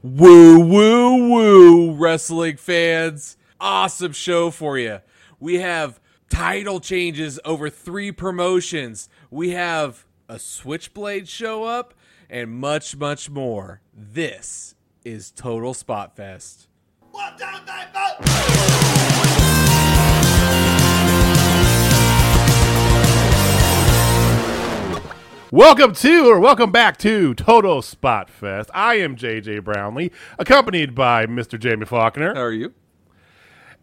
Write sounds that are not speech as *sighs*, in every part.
Woo, woo, woo, wrestling fans. Awesome show for you. We have title changes over three promotions. We have a Switchblade show up and much, much more. This is Total Spot Fest. One, two, three, four. Welcome to or welcome back to Total Spot Fest. I am JJ Brownlee, accompanied by Mr. Jamie Faulkner. How are you?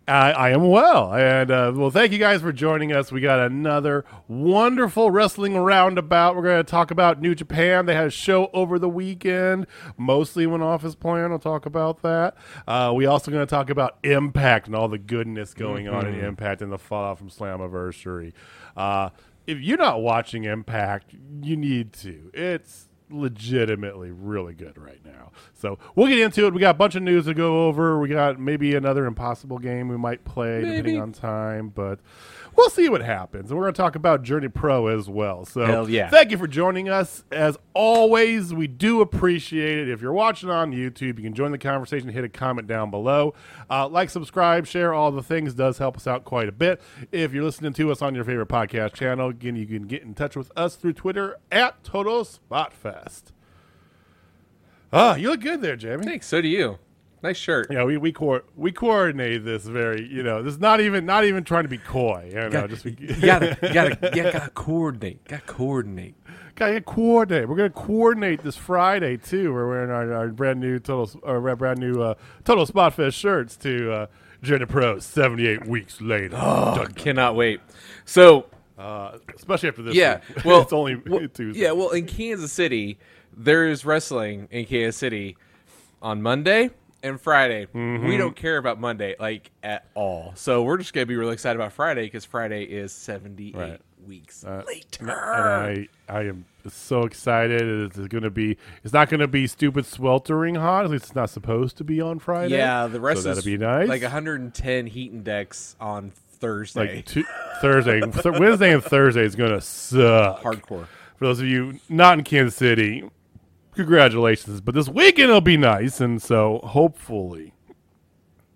I, I am well, and uh, well, thank you guys for joining us. We got another wonderful wrestling roundabout. We're going to talk about New Japan. They had a show over the weekend. Mostly went off his plan. We'll talk about that. Uh, we also going to talk about Impact and all the goodness going on in Impact and the fallout from Slammiversary. Uh, if you're not watching Impact, you need to. It's legitimately really good right now. So we'll get into it. We got a bunch of news to go over. We got maybe another impossible game we might play Maybe. depending on time, but we'll see what happens. And we're going to talk about Journey Pro as well. So Hell yeah. thank you for joining us. As always, we do appreciate it. If you're watching on YouTube, you can join the conversation, hit a comment down below. Uh, like, subscribe, share, all the things does help us out quite a bit. If you're listening to us on your favorite podcast channel, again, you can get in touch with us through Twitter at Total Spotfest. Ah, you look good there, Jamie. Thanks. So do you. Nice shirt. Yeah, we we co- we coordinate this very, you know, this is not even not even trying to be coy. You know, Got- just *laughs* you *laughs* gotta, you gotta, you gotta coordinate. Gotta coordinate. Gotta coordinate. We're gonna coordinate this Friday too. We're wearing our, our brand new total, uh, brand new uh, total spot fest shirts to uh, Journey Pro. Seventy eight weeks later, Dun- Cannot wait. So, uh, especially after this. yeah. week. *laughs* Well, it's only well, Tuesday. Yeah. Well, in Kansas City, there's wrestling in Kansas City on Monday and Friday. Mm-hmm. We don't care about Monday like at all. So we're just gonna be really excited about Friday because Friday is 78 Right. weeks Uh, later. and I I am so excited. It's to be. It's not going to be stupid sweltering hot. At least it's not supposed to be on Friday. yeah, the rest so is that'd be nice. Like 110 heat index on Thursday. like two, Thursday, Wednesday and Thursday is going to suck. Hardcore. For those of you not in Kansas City, congratulations. But this weekend it'll be nice, and so hopefully,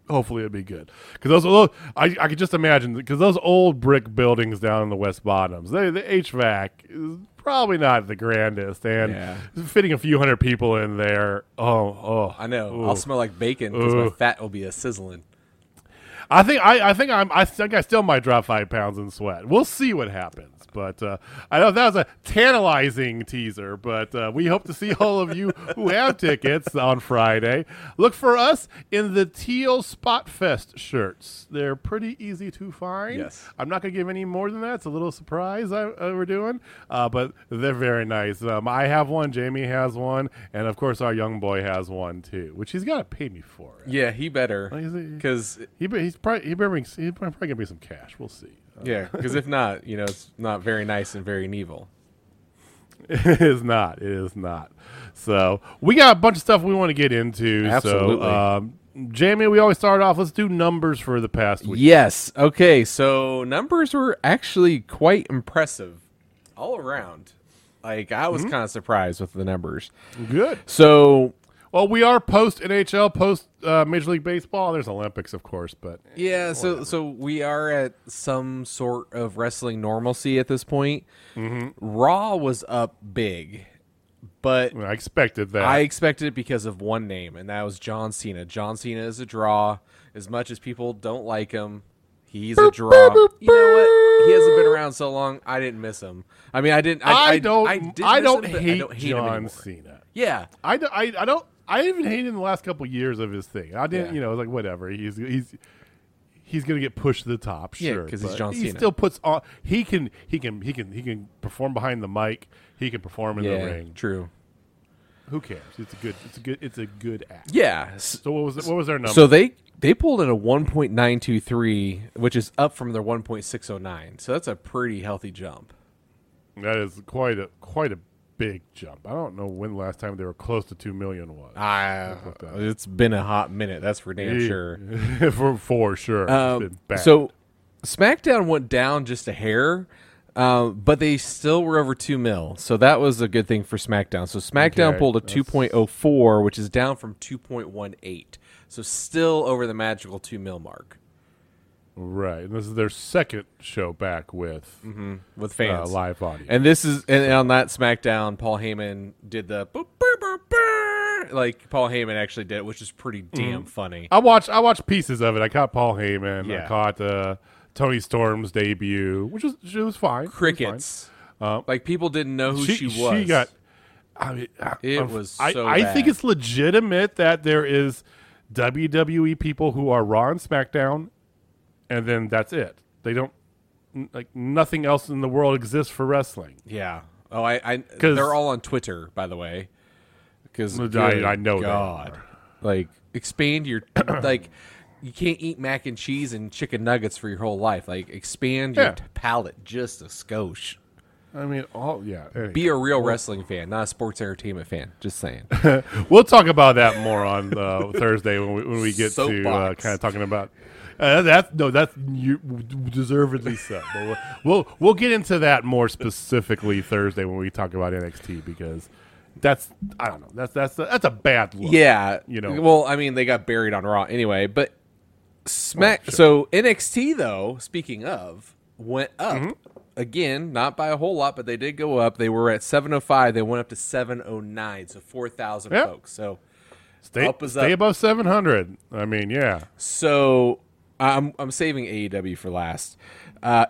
hopefully it'll be good. Because those, those I, I could just imagine because those old brick buildings down in the West Bottoms, they, the HVAC is probably not the grandest, and Yeah. fitting a few hundred people in there. Oh, oh, I know. Ooh. I'll smell like bacon because my fat will be a sizzling. I think I, I think I'm I think I still might drop five pounds in sweat. We'll see what happens. But uh, I know that was a tantalizing teaser. But uh, we hope to see all of you who have tickets on Friday. Look for us in the teal Spot Fest shirts. They're pretty easy to find. Yes. I'm not going to give any more than that. It's a little surprise I, uh, we're doing, uh, but they're very nice. Um, I have one. Jamie has one, and of course our young boy has one too, which he's got to pay me for. Yeah, he better it- because He, he's probably he better he's probably gonna bring some cash. We'll see. Uh, yeah, because if *laughs* not, you know, it's not very nice and very evil. it is not. It is not. So we got a bunch of stuff we want to get into. Absolutely. So, um, Jamie, we always start off. Let's do numbers for the past week. Yes. Okay. So numbers were actually quite impressive all around. Like I Mm-hmm. was kind of surprised with the numbers. Good. So Well, we are post NHL, post uh, Major League Baseball. There's Olympics, of course, but yeah, so so we are at some sort of wrestling normalcy at this point. Mm-hmm. Raw was up big, but I expected that. I expected it because of one name, and that was John Cena. John Cena is a draw. As much as people don't like him, he's a draw. You know what? He hasn't been around so long. I didn't miss him. I mean, I didn't. I, I, I don't. I, I, don't him, hate I don't hate John. Cena. Yeah, I, I, I don't. I even hated him the last couple years of his thing. I didn't. Yeah. You know, like whatever. He's he's he's gonna get pushed to the top. Yeah, Sure, 'cause he's but John He still puts on. He can. He can. He can. He can perform behind the mic. He can perform in yeah, the ring. true. Who cares? It's a good. It's a good. It's a good act. Yeah. So what was what was their number? So they they pulled in a 1.923, which is up from their 1.609. So that's a pretty healthy jump. that is quite a quite a big jump. I don't know when the last time they were close to two million was. Ah, it's been a hot minute. That's for damn sure. *laughs* for for sure. It's Um, so SmackDown went down just a hair, Um, but they still were over two mil, so that was a good thing for SmackDown. So SmackDown Okay, pulled a two point oh four, which is down from two point one eight. So still over the magical two mil mark Right. And this is their second show back with with uh, fans. live audience. And this is and on that SmackDown, Paul Heyman did the boop, boop, boop, boop, like Paul Heyman actually did, it, which is pretty damn funny. I watched I watched pieces of it. I caught Paul Heyman. I caught uh, Toni Storm's debut, which was she was fine. It was fine. Crickets, Uh, like people didn't know who she, was. She got. I mean, I- It I'm- was I, so I think it's legitimate that there is WWE people who are Raw and SmackDown, and then that's it. They don't n- like nothing else in the world exists for wrestling. yeah. Oh, I, I 'Cause- they're all on Twitter, by the way. Because I- I know God, like expand your *coughs* like. You can't eat mac and cheese and chicken nuggets for your whole life. Like expand your Yeah. t- palate just a skosh. I mean, all yeah. anyway. Be a real wrestling fan, not a sports entertainment fan. Just saying. *laughs* We'll talk about that more on uh, Thursday when we when we get *laughs* to uh, kind of talking about. Uh, that's no, that's you deservedly so. But we'll, we'll we'll get into that more specifically Thursday when we talk about NXT because that's I don't know that's that's a, that's a bad look. Yeah, You know. Well, I mean, they got buried on Raw anyway, but Smack. Oh, sure. So NXT though, speaking of, went up Mm-hmm. again, not by a whole lot, but they did go up. They were at seven oh five. They went up to seven oh nine, so four thousand Yeah. folks. So, stay up is stay up. above seven hundred. I mean, yeah, so I'm I'm saving AEW for last. *laughs* Uh,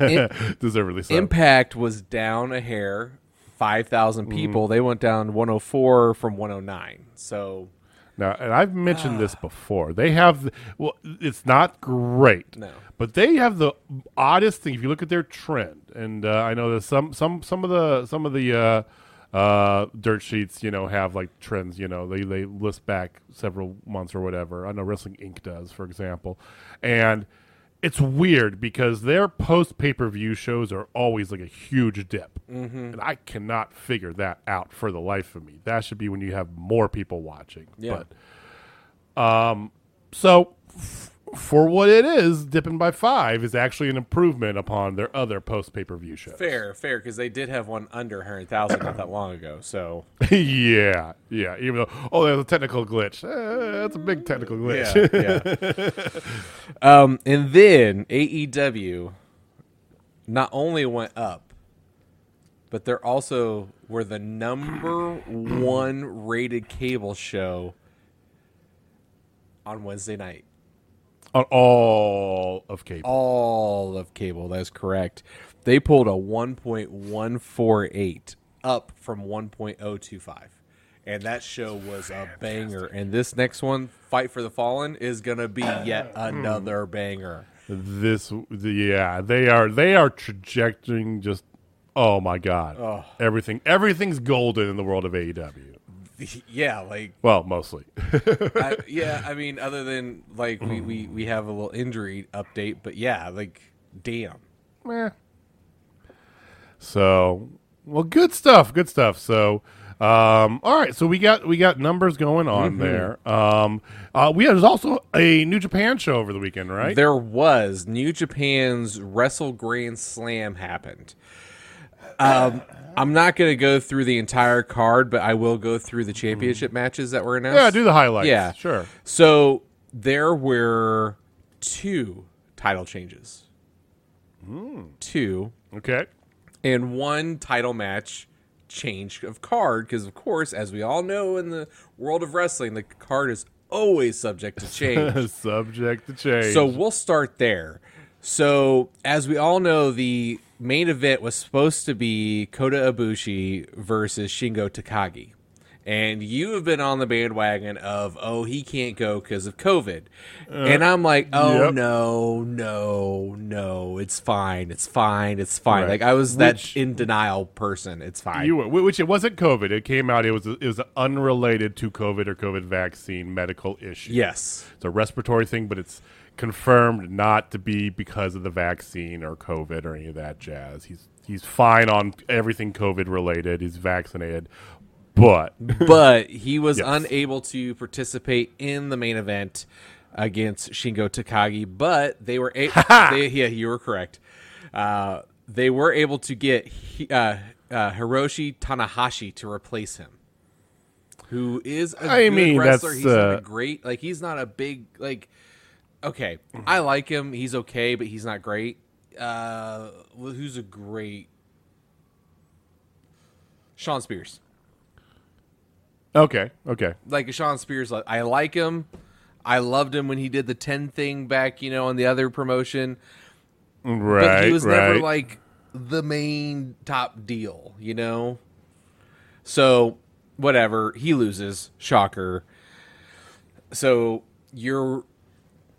in- *laughs* deservedly so. Impact was down a hair, five thousand Mm-hmm. people. They went down one hundred four from one hundred nine. So Now, and I've mentioned Ah. this before. They have, well, it's not great, No. but they have the oddest thing. If you look at their trend, and uh, I know that some some some of the some of the uh, uh, dirt sheets, you know, have like trends. You know, they they list back several months or whatever. I know Wrestling Inc. does, for example, and it's weird because their post pay per view shows are always like a huge dip, mm-hmm. and I cannot figure that out for the life of me. That should be when you have more people watching. Yeah. But um, so for what it is, dipping by five is actually an improvement upon their other post pay per view shows. fair, fair, because they did have one under hundred thousand not that long ago. So *laughs* yeah, yeah. Even though, oh, there's a technical glitch. Eh, that's a big technical glitch. yeah, yeah. *laughs* um, and then AEW not only went up, but they're also were the number one rated cable show on Wednesday night. On all of cable. All of cable, that's correct. They pulled a 1.148 up from 1.025. And that show was a banger. And this next one, Fight for the Fallen, is going to be yet hmm. another banger. This, yeah, they are they are trajecting just. Oh my god! Everything everything's golden in the world of AEW. *laughs* Yeah, like, Well, mostly. I, *laughs* yeah, I mean, other than, like, we, we, we have a little injury update, but yeah, like, damn. Meh. So, well, good stuff. Good stuff. So, um, all right. So we got we got numbers going on there. Um, uh, we there's also a New Japan show over the weekend, right? There was New Japan's Wrestle Grand Slam happened. Um, I'm not going to go through the entire card, but I will go through the mm. championship matches that were announced. yeah, do the highlights. Yeah. sure. So there were two title changes. Mm. Two. Okay. And one title match change of card because, of course, as we all know in the world of wrestling, the card is always subject to *laughs* change. Subject to change. So we'll start there. So, as we all know, the main event was supposed to be Kota Ibushi versus Shingo Takagi. And you have been on the bandwagon of, oh, he can't go because of COVID. Uh, and I'm like, oh, yep. no, no, no. It's fine. It's fine. It's fine. Right. Like, I was that Which- in denial person. It's fine. you were, which it wasn't COVID. It came out. It was it was unrelated to COVID or COVID vaccine medical issue. yes. It's a respiratory thing, but it's confirmed not to be because of the vaccine or COVID or any of that jazz. He's he's fine on everything COVID related. He's vaccinated, but *laughs* but he was Yes. unable to participate in the main event against Shingo Takagi. But they were a- *laughs* they, yeah, you were correct. Uh, they were able to get uh, uh, Hiroshi Tanahashi to replace him, who is a I good mean, wrestler. that's, he's not uh, a great like he's not a big like. Okay, I like him. He's okay, but he's not great. Uh, who's a great? Shawn Spears. Okay, okay. like Shawn Spears. I like him. I loved him when he did the ten thing back, you know, on the other promotion. Right, But he was right. never like the main top deal, you know. So whatever, he loses. Shocker. So you're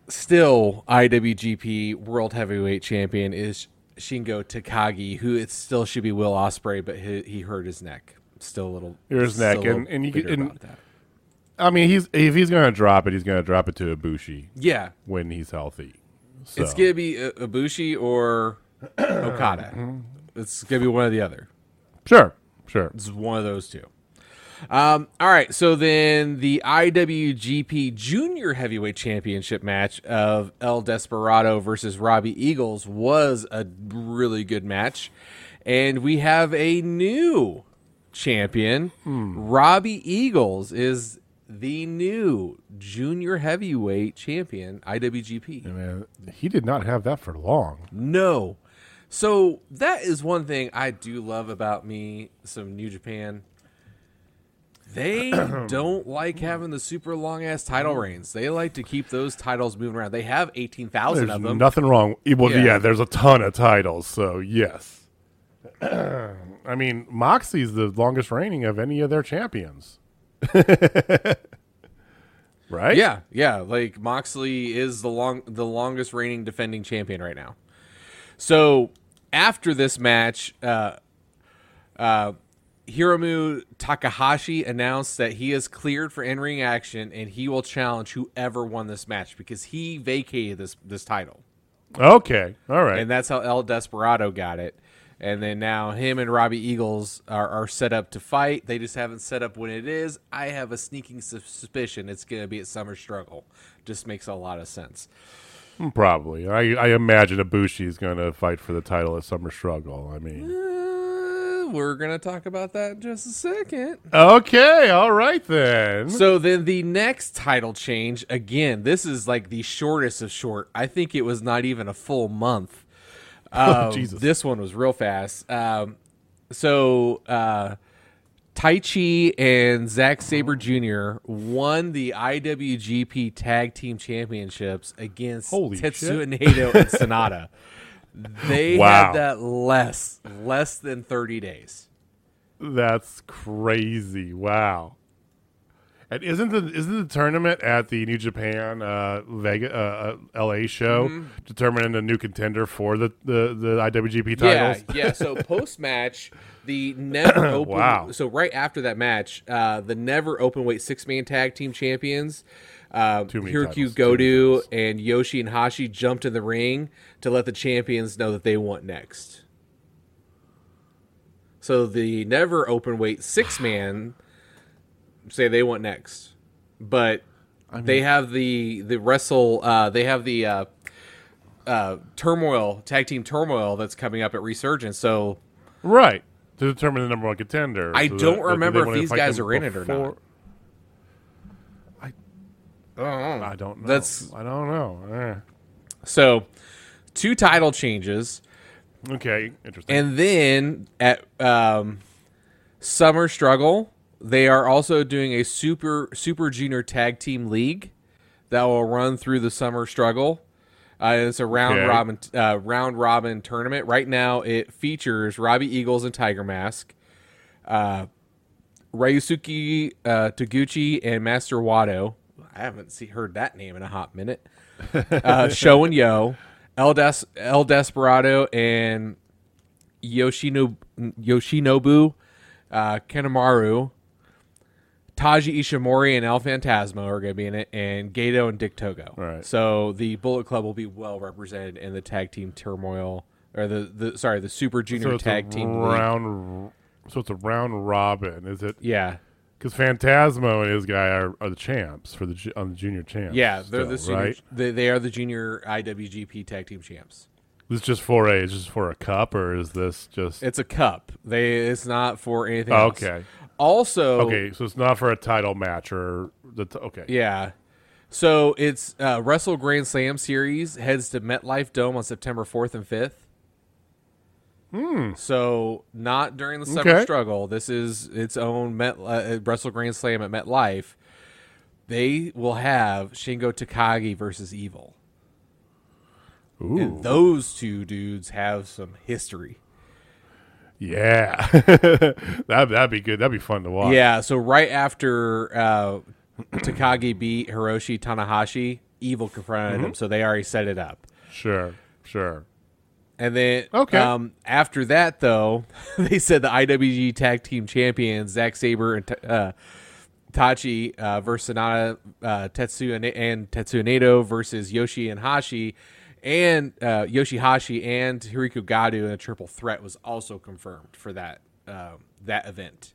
still IWGP World Heavyweight Champion is Shingo Takagi, who it still should be Will Ospreay, but he, he hurt his neck. Still a little. Hurt his neck, and- and you and- about that. I mean, he's if he's going to drop it, he's going to drop it to Ibushi Yeah, when he's healthy. So. It's gonna be Ibushi or *coughs* Okada. It's gonna be one or the other. sure, sure. It's one of those two. Um, all right, so then the IWGP Junior Heavyweight Championship match of El Desperado versus Robbie Eagles was a really good match, and we have a new champion. Robbie Eagles is the new Junior Heavyweight Champion IWGP. Man, he did not have that for long. No. So that is one thing I do love about me, some New Japan. They *clears throat* don't like having the super long ass title reigns. They like to keep those titles moving around. They have 18,000 There's of them. nothing wrong. Well, Yeah. yeah. there's a ton of titles, so yes. *clears throat* I mean, Moxie's the longest reigning of any of their champions. *laughs* right? Yeah, yeah. Like Moxley is the long the longest reigning defending champion right now. So after this match, uh, uh, Hiromu Takahashi announced that he is cleared for in ring action and he will challenge whoever won this match because he vacated this this title. Okay. All right. And that's how El Desperado got it. And then now him and Robbie Eagles are, are set up to fight. They just haven't set up when it is. I have a sneaking suspicion it's going to be at Summer Struggle. Just makes a lot of sense. Probably. I, I imagine Ibushi is going to fight for the title at Summer Struggle. I mean, Uh, we're going to talk about that in just a second. okay. All right then. So then the next title change, again, this is like the shortest of short. I think it was not even a full month. *laughs* Um, Jesus. This one was real fast. Um, so uh, Taichi and Zack Sabre Jr. won the IWGP Tag Team Championships against Holy Tetsuya. Naito and *laughs* Sanada. They Wow. had that less less than thirty days. That's crazy. Wow. And isn't the isn't the tournament at the New Japan uh, Vega uh, uh, LA show Mm-hmm. determining a new contender for the the, the IWGP Yeah, titles? yeah. *laughs* So post match, the never open. Wow. So right after that match, uh, the never open weight six man tag team champions, uh, Too Hirokyu titles, too many Godu and Yoshi and Hashi jumped in the ring to let the champions know that they want next. So the never open weight six *sighs* man say they want next, but they have the the wrestle. Uh, they have the uh, uh, turmoil tag team turmoil that's coming up at Resurgence. So Right. To determine the number one contender. I So don't that- remember if these guys are in it or not. I don't know. I don't know. That's I don't know. Eh. so two title changes, Okay, interesting. and then at um, Summer Struggle, they are also doing a super super junior tag team league that will run through the Summer Struggle. Uh, it's a round Okay. robin uh, round robin tournament. Right now, it features Robbie Eagles and Tiger Mask, uh, Ryusuke uh, Taguchi and Master Wato. I haven't see, heard that name in a hot minute. Uh, *laughs* Sho and Yoh, El, Des- El Desperado, and Yoshinobu, Yoshinobu uh, Kanemaru. Taiji Ishimori and El Phantasmo are going to be in it, and Gedo and Dick Togo. Right. So the Bullet Club will be well represented in the tag team turmoil, or the, the sorry, the Super Junior so Tag Team League. round. So it's a round robin, is it? Yeah, because Phantasmo and his guy are, are the champs for the on the junior champs. Yeah, they're still, the senior, right? they, they are the junior IWGP tag team champs. This is just for a is just for a cup or is this just It's a cup. They it's not for anything oh, Okay. Else. Also Okay, so it's not for a title match or the t- okay. Yeah. So it's uh, Wrestle Grand Slam series heads to MetLife Dome on September 4th and 5th. Mm. So not during the summer okay. struggle. This is its own Met uh, uh, Wrestle Grand Slam at MetLife. They will have Shingo Takagi versus Evil. Ooh. And those two dudes have some history. Yeah, *laughs* that that'd be good. That'd be fun to watch. Yeah. So right after uh, Takagi beat Hiroshi Tanahashi, Evil confronted mm-hmm. him, so they already set it up. Sure, sure. And then Okay. um, after that, though, *laughs* they said the IWG Tag Team Champions, Zack Sabre and uh, Tachi uh, versus Sanada, uh, Tetsu and, and Tetsuya Naito versus Yoshi and Hashi, and uh, Yoshihashi and Hirooki Goto in a triple threat was also confirmed for that um, that event.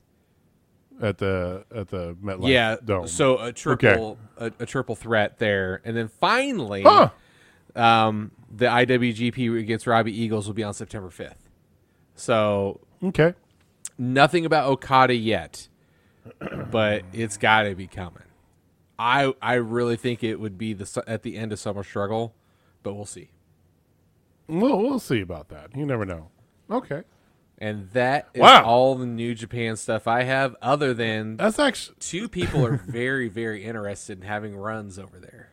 At the at the MetLife yeah, Dome. so a triple a, a triple threat there, and then finally, Huh. Um, the IWGP against Robbie Eagles will be on September fifth. So okay. nothing about Okada yet, but it's got to be coming. I I really think it would be the at the end of Summer Struggle, but we'll see. We'll we'll see about that. You never know. Okay, And that is Wow. all the New Japan stuff I have, other than that's actually. two people are very very interested in having runs over there.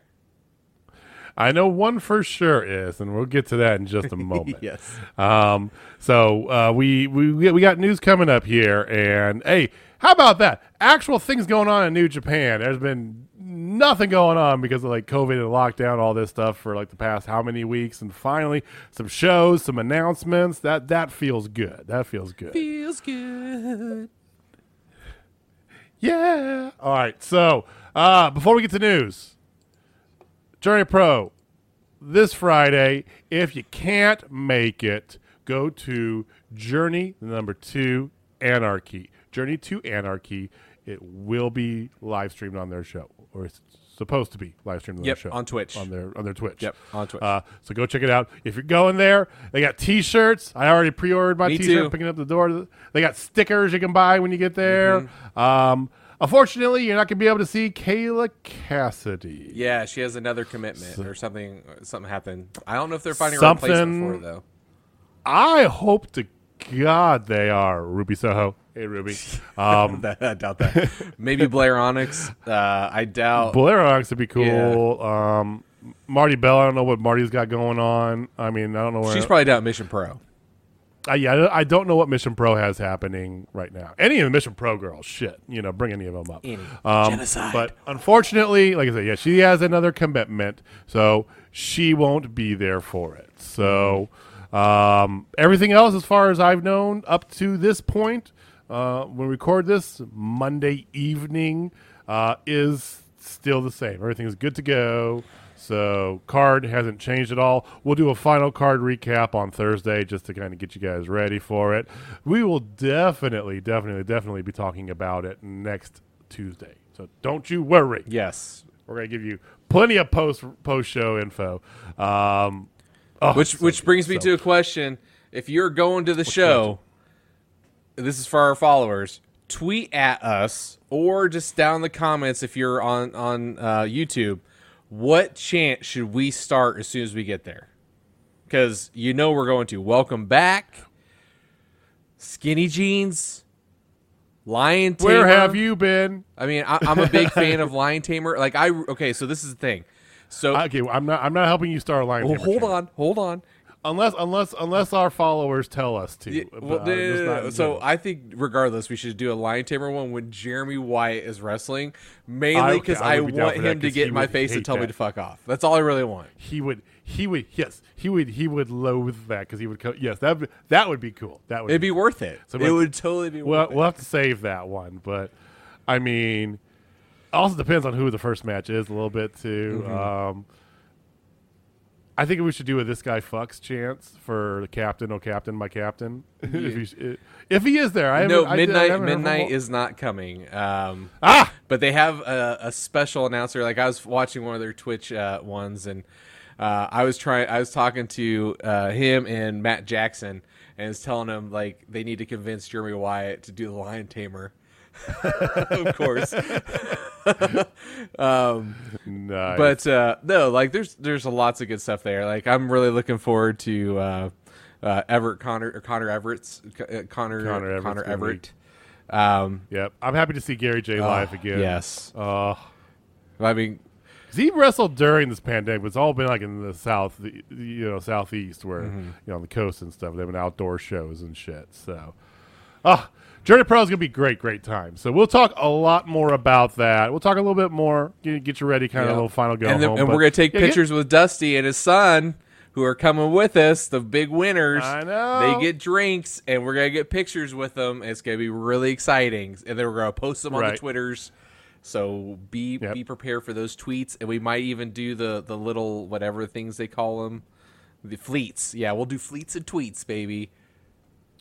I know one for sure is, and we'll get to that in just a *laughs* moment. Yes. Um, so uh, we we we got news coming up here, and hey, how about that? Actual things going on in New Japan. There's been nothing going on because of like COVID and lockdown, all this stuff for like the past how many weeks, and finally some shows, some announcements. That that feels good. That feels good. Feels good. Yeah. All right. So uh, before we get to news, Journey Pro this Friday. If you can't make it, go to Journey number two Anarchy. Journey to Anarchy. It will be live streamed on their show, or it's supposed to be live streamed on Yep, their show on Twitch. on their on their Twitch. Yep, on Twitch. Uh, so go check it out. If you're going there, they got T-shirts. I already pre-ordered my Me T-shirt. too. Picking up the door. They got stickers you can buy when you get there. Mm-hmm. Um, unfortunately, you're not going to be able to see Kayla Cassidy. Yeah, she has another commitment or something. Something happened. I don't know if they're finding a replacement for her though. I hope to God they are Ruby Soho. Hey, Ruby. *laughs* Um, I doubt that. Maybe Blair Onyx. Uh, I doubt. Blair Onyx would be cool. Um, Marti Belle. I don't know what Marty's got going on. I mean, I don't know where. She's probably down at Mission Pro. Uh, yeah, I- I don't know what Mission Pro has happening right now. Any of the Mission Pro girls, shit, you know, bring any of them up. Any. Um, Genocide. But unfortunately, like I said, yeah, she has another commitment, so she won't be there for it. So um, everything else, as far as I've known up to this point, uh, when we record this Monday evening, uh, is still the same. Everything is good to go. So card hasn't changed at all. We'll do a final card recap on Thursday just to kind of get you guys ready for it. We will definitely, definitely, definitely be talking about it next Tuesday. So don't you worry. Yes. We're gonna give you plenty of post post show info. Um, oh, Which so which brings me So- to a question: If you're going to the show, this is for our followers. Tweet at us or just down in the comments if you're on on uh, YouTube. What chant should we start as soon as we get there? Because you know we're going to welcome back, skinny jeans, lion tamer. Where have you been? I mean, I, I'm a big fan of lion tamer. Like I okay, so this is the thing. So Okay, I'm not. I'm not helping you start a line. well, hold on, hold on. Unless, unless, unless our followers tell us to. Yeah, well, uh, no, no, just no, not So. I think regardless, we should do a lion tamer one when Jeremy Wyatt is wrestling, mainly I- because I I, would be down want that him to get in my face and tell me to fuck off. That's all I really want. he would he would yes he would he would loathe that because he would co- yes that would- that would be cool that would It'd be worth it. So it would totally be well worth we'll have to save that one but I mean also depends on who the first match is a little bit too Mm-hmm. um I think we should do a this guy fucks chance for the captain oh captain my captain *laughs* if, he, if he is there I. No, I did- I midnight haven't heard from midnight is not coming. Um, ah but they have a, a special announcer. Like I was watching one of their Twitch uh, ones, and Uh, I was trying. I was talking to uh, him and Matt Jackson, and was telling him like they need to convince Jeremy Wyatt to do the Lion Tamer. *laughs* of course, *laughs* Nice. but uh, no, like there's there's lots of good stuff there. Like I'm really looking forward to uh, uh, Everett Connor or Connor Everett's uh, Connor Connor Connor, Everett's Everett. Um, yep, I'm happy to see Gary Jay live oh, again. Yes, Uh, I mean, he wrestled during this pandemic. but It's all been like in the south, the, you know, southeast, where Mm-hmm. you know on the coast and stuff. They've been outdoor shows and shit. So, ah, Journey Pro is gonna be great, great time. So we'll talk a lot more about that. We'll talk a little bit more. Get, get you ready, kind of Yeah. a little final go and, then, home. and we're gonna take yeah, get- pictures with Dusty and his son, who are coming with us, the big winners. I know. They get drinks, and we're gonna get pictures with them. It's gonna be really exciting, and then we're gonna post them on the twitters. So be Yep. be prepared for those tweets, and we might even do the the little whatever things they call them, the fleets. Yeah, we'll do fleets and tweets, baby.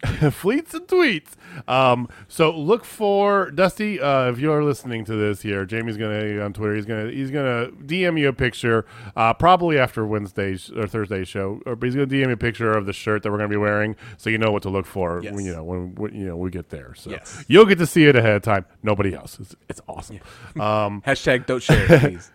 *laughs* fleets and tweets. Um, so look for Dusty. Uh, if you're listening to this here, Jamie's gonna on Twitter. He's gonna he's gonna DM you a picture, uh, probably after Wednesday's or Thursday's show. Or, but he's gonna DM you a picture of the shirt that we're gonna be wearing, so you know what to look for. Yes. When, you know when, when you know we get there. So Yes. you'll get to see it ahead of time. Nobody else. It's, it's awesome. *laughs* Um, *laughs* Hashtag don't share, it, please.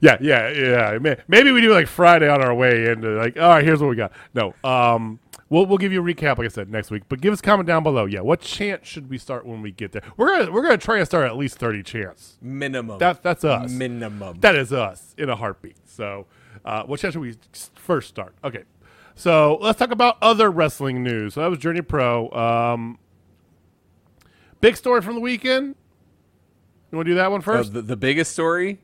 yeah, yeah, yeah. Maybe we do like Friday on our way into like, all right, here's what we got. No, um, we'll we'll give you a recap, like I said, next week. But give us a comment down below. Yeah, what chance should we start when we get there? We're gonna we're gonna try and start at least thirty chance. Minimum. That that's us. minimum. That is us in a heartbeat. So, uh, what chance should we first start? Okay, so let's talk about other wrestling news. So that was Journey Pro. Um, big story from the weekend. You want to do that one first? Uh, the, the biggest story.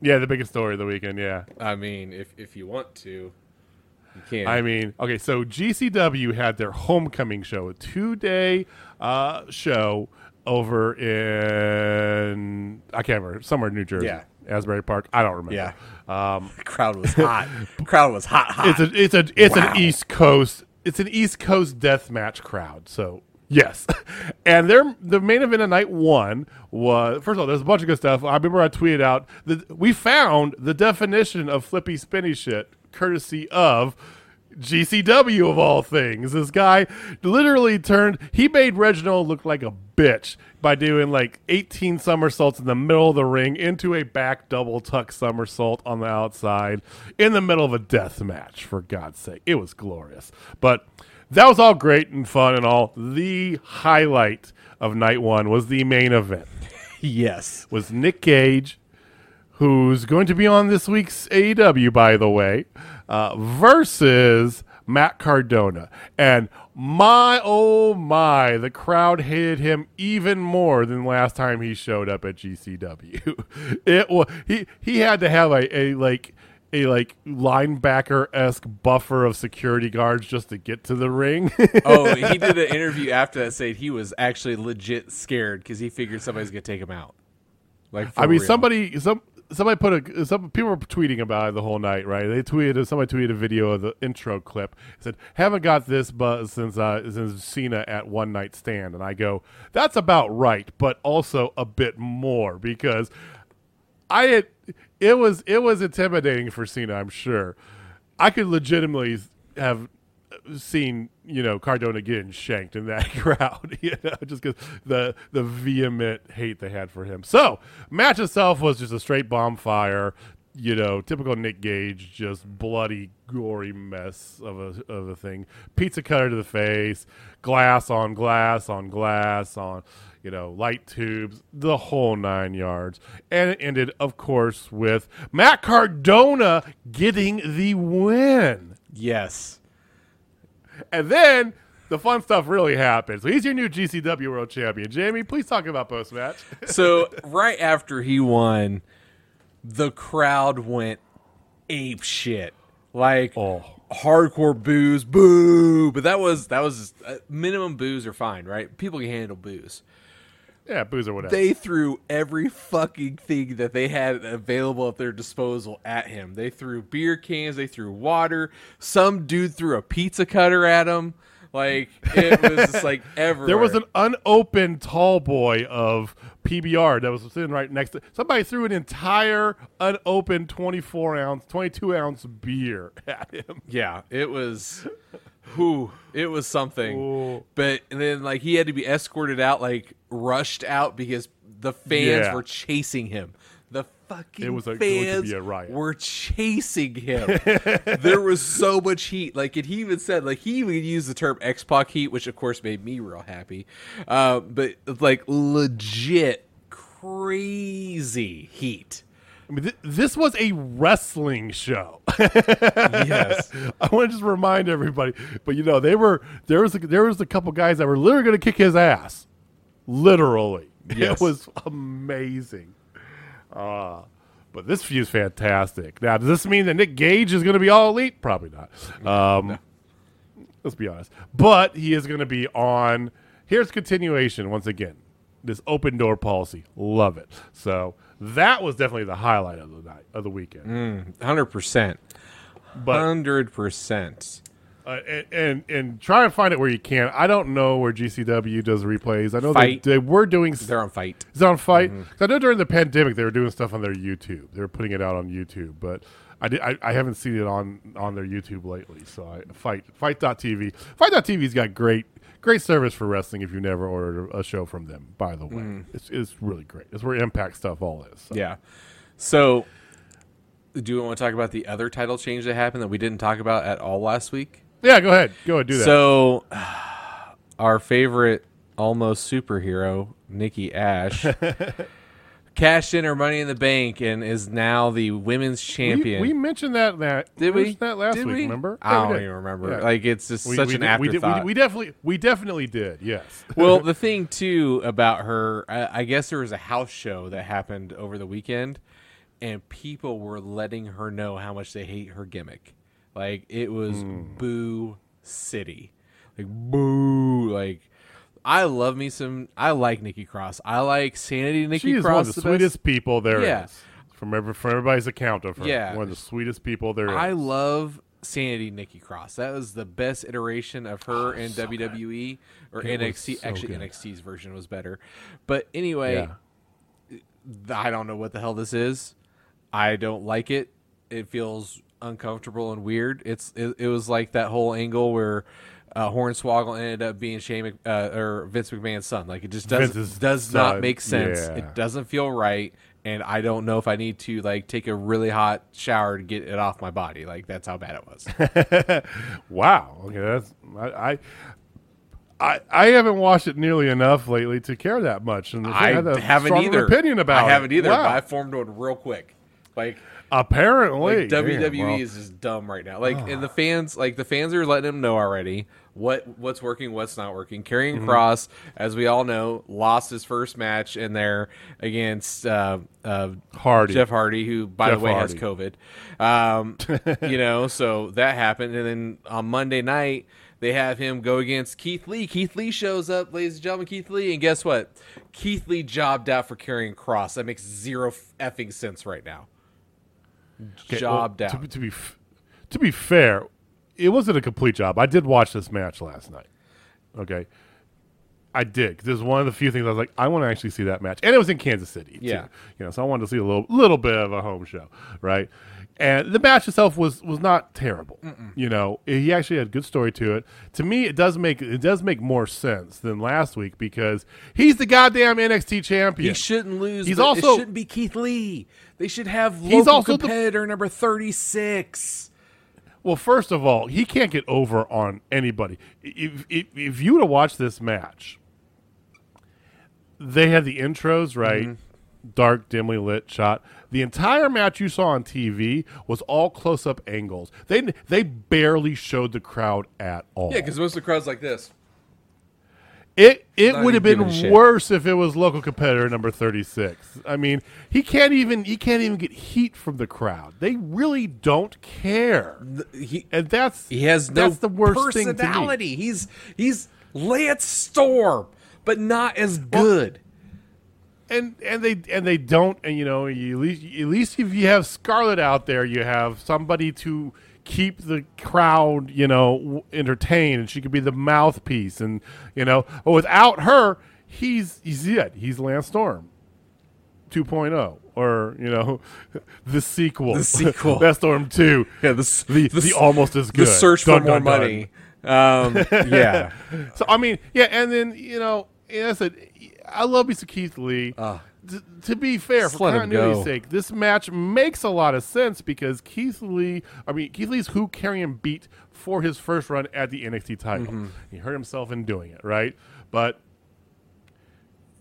yeah, the biggest story of the weekend. Yeah. I mean, if if you want to. I mean, okay, so GCW had their homecoming show, a two day uh, show over in, I can't remember, somewhere in New Jersey. Yeah. Asbury Park. I don't remember. Yeah. Um, *laughs* crowd was hot. crowd was hot, hot. it's a, it's a, it's Wow. an East Coast, it's an East Coast death match crowd. So yes, *laughs* and their the main event of night one was first of all, there's a bunch of good stuff. I remember I tweeted out that we found the definition of flippy spinny shit, courtesy of. GCW of all things. This guy literally turned, he made Reginald look like a bitch by doing like 18 somersaults in the middle of the ring into a back double tuck somersault on the outside in the middle of a death match, for God's sake. It was glorious. But that was all great and fun and all. The highlight of night one was the main event, *laughs* yes. was Nick Gage who's going to be on this week's AEW, by the way, uh, versus Matt Cardona. And my, oh my, the crowd hated him even more than last time he showed up at GCW. *laughs* it was, he, he had to have a, a like, a like linebacker esque buffer of security guards just to get to the ring. *laughs* Oh, he did an interview after that saying he was actually legit scared because he figured somebody's gonna take him out. Like, for I mean, real. somebody, some somebody put a some people were tweeting about it the whole night, right? They tweeted somebody tweeted a video of the intro clip. It said, "Haven't got this buzz since uh, since Cena at One Night Stand," and I go, "That's about right, but also a bit more because I had it was it was intimidating for Cena. I'm sure I could legitimately have seen you know Cardona getting shanked in that *laughs* crowd, you know, just because the the vehement hate they had for him. So match itself was just a straight bonfire, you know, typical Nick Gage, just bloody, gory mess of a of a thing. Pizza cutter to the face, glass on glass on glass on. You know, light tubes, the whole nine yards. And it ended, of course, with Matt Cardona getting the win. yes, And then the fun stuff really happened. So he's your new GCW World Champion. Jamie, please talk about post match. *laughs* so right after he won, the crowd went ape shit. Like Oh. hardcore booze, boo. But that was that was uh, minimum booze are fine, right? People can handle booze. Yeah, booze or whatever. They threw every fucking thing that they had available at their disposal at him. They threw beer cans, they threw water. Some dude threw a pizza cutter at him. Like it was just *laughs* like everywhere. There was an unopened tall boy of PBR that was sitting right next to somebody threw an entire unopened 24 ounce, 22 ounce beer *laughs* at him. Yeah, it was. Who it was something, Ooh. but and then like he had to be escorted out, like rushed out because the fans Yeah. were chasing him. The fucking It was, to fans a riot. were chasing him. *laughs* there was so much heat. Like and he even said, like he even used the term X Pac heat, which of course made me real happy. Uh, but like legit crazy heat. I mean, th- this was a wrestling show. Yes. *laughs* I want to just remind everybody, but you know, they were there was a, there was a couple guys that were literally going to kick his ass, literally. Yes. It was amazing. Uh, but this feud's fantastic. Now, does this mean that Nick Gage is going to be all elite? Probably not. Um, Let's be honest. But he is going to be on. Here's continuation once again. This open door policy, love it. So that was definitely the highlight of the night of the weekend. Hundred percent. But Hundred percent. uh, and, and and try and find it where you can. I don't know where GCW does replays. I know they, Fight. they were doing. They're on fight. Is it on Fight? 'Cause I know during the pandemic they were doing stuff on their YouTube. They were putting it out on YouTube, but I, did, I, I haven't seen it on on their YouTube lately. So I Fight FITE.tv. FITE.tv's got great great service for wrestling. If you never ordered a show from them, by the way, mm. it's, it's really great. It's where Impact stuff all is. So. Yeah. So, do you want to talk about the other title change that happened that we didn't talk about at all last week? yeah. Go ahead. Go ahead. Do that. So, *sighs* our favorite almost superhero, Nikki Ash, *laughs* cashed in her Money in the Bank and is now the women's champion. we mentioned that that did we? that last Did week? we? Remember? I don't did. even remember. Yeah. Like it's just We- such we an did- we did- afterthought. we, we definitely we definitely did. Yes. *laughs* well, the thing too about her, I, I guess there was a house show that happened over the weekend, and people were letting her know how much they hate her gimmick. Like it was Hmm. boo city, like boo. Like I love me some. I like Nikki Cross. I like Sanity Nikki she is Cross. one of the, the sweetest best. people there is. Yeah. From every, from everybody's account of her. Yeah. One of the sweetest people there I love Sanity Nikki Cross. That was the best iteration of her oh, in WWE or It NXT. so Actually, good. NXT's version was better. But anyway, yeah. I don't know what the hell this is. I don't like it. It feels uncomfortable and weird. It's it, it was like that whole angle where uh, Hornswoggle ended up being Shane Mc, uh, or Vince McMahon's son. Like it just does Vince's does not son, make sense. yeah. It doesn't feel right, and I don't know if I need to like take a really hot shower to get it off my body. Like that's how bad it was. *laughs* Wow. Okay, that's I, I I I haven't watched it nearly enough lately to care that much, and I have a haven't either. Opinion about I haven't it. either. Wow. But I formed one real quick. Like Apparently, Like WWE Yeah, well, is just dumb right now. Like, and the fans, like the fans are letting them know already what what's working, what's not working. Karrion Mm-hmm. Cross, as we all know, lost his first match in there against uh, uh, Hardy. Jeff Hardy, who by Jeff the way Hardy. has COVID. Um, *laughs* you know, so that happened, and then on Monday night. They have him go against Keith Lee. Keith Lee shows up, ladies and gentlemen. Keith Lee, and guess what? Keith Lee jobbed out for Karrion Cross. That makes zero effing sense right now. Okay, well, out. To, be- to be f- to be fair, it wasn't a complete job. I did watch this match last night. Okay, I did This was one of the few things I was like, I want to actually see that match, and it was in Kansas City. too. Yeah. you know, so I wanted to see a little little bit of a home show, right? And the match itself was was not terrible. You know, he actually had a good story to it. To me, it does make it does make more sense than last week because he's the goddamn NXT champion. He shouldn't lose. He's also- shouldn't be Keith Lee. They should have He's local also the- competitor number thirty six. Well, first of all, he can't get over on anybody. If if, if you would have watched this match, they had the intros right, mm-hmm. dark, dimly lit shot. The entire match you saw on TV was all close up angles. They they barely showed the crowd at all. Yeah, because most of the crowd's like this. It it Not would have been giving a shit. worse if it was local competitor number thirty six. I mean, he can't even he can't even get heat from the crowd. They really don't care, He and that's he has no that's the worst thing to me. personality. He's he's Lance Storm, but not as good. And and they and they don't and you know you, at least at least if you have Scarlett out there, you have somebody to keep the crowd, you know, entertained, and she could be the mouthpiece, and you know, but without her, he's he's it. He's Lance Storm. 2.0 or you know *laughs* the sequel The sequel. *laughs* Lance Storm 2 *laughs* Yeah, the the, the the almost as good the search Dun, for more dun, dun. money. Um, yeah, So I mean, yeah, and then you know, as I said, I love me some Keith Lee. Ah. T- to be fair, for continuity's sake, this match makes a lot of sense because Keith Lee, I mean, Keith Lee's who Karrion beat for his first run at the NXT title. Mm-hmm. He hurt himself in doing it, right? But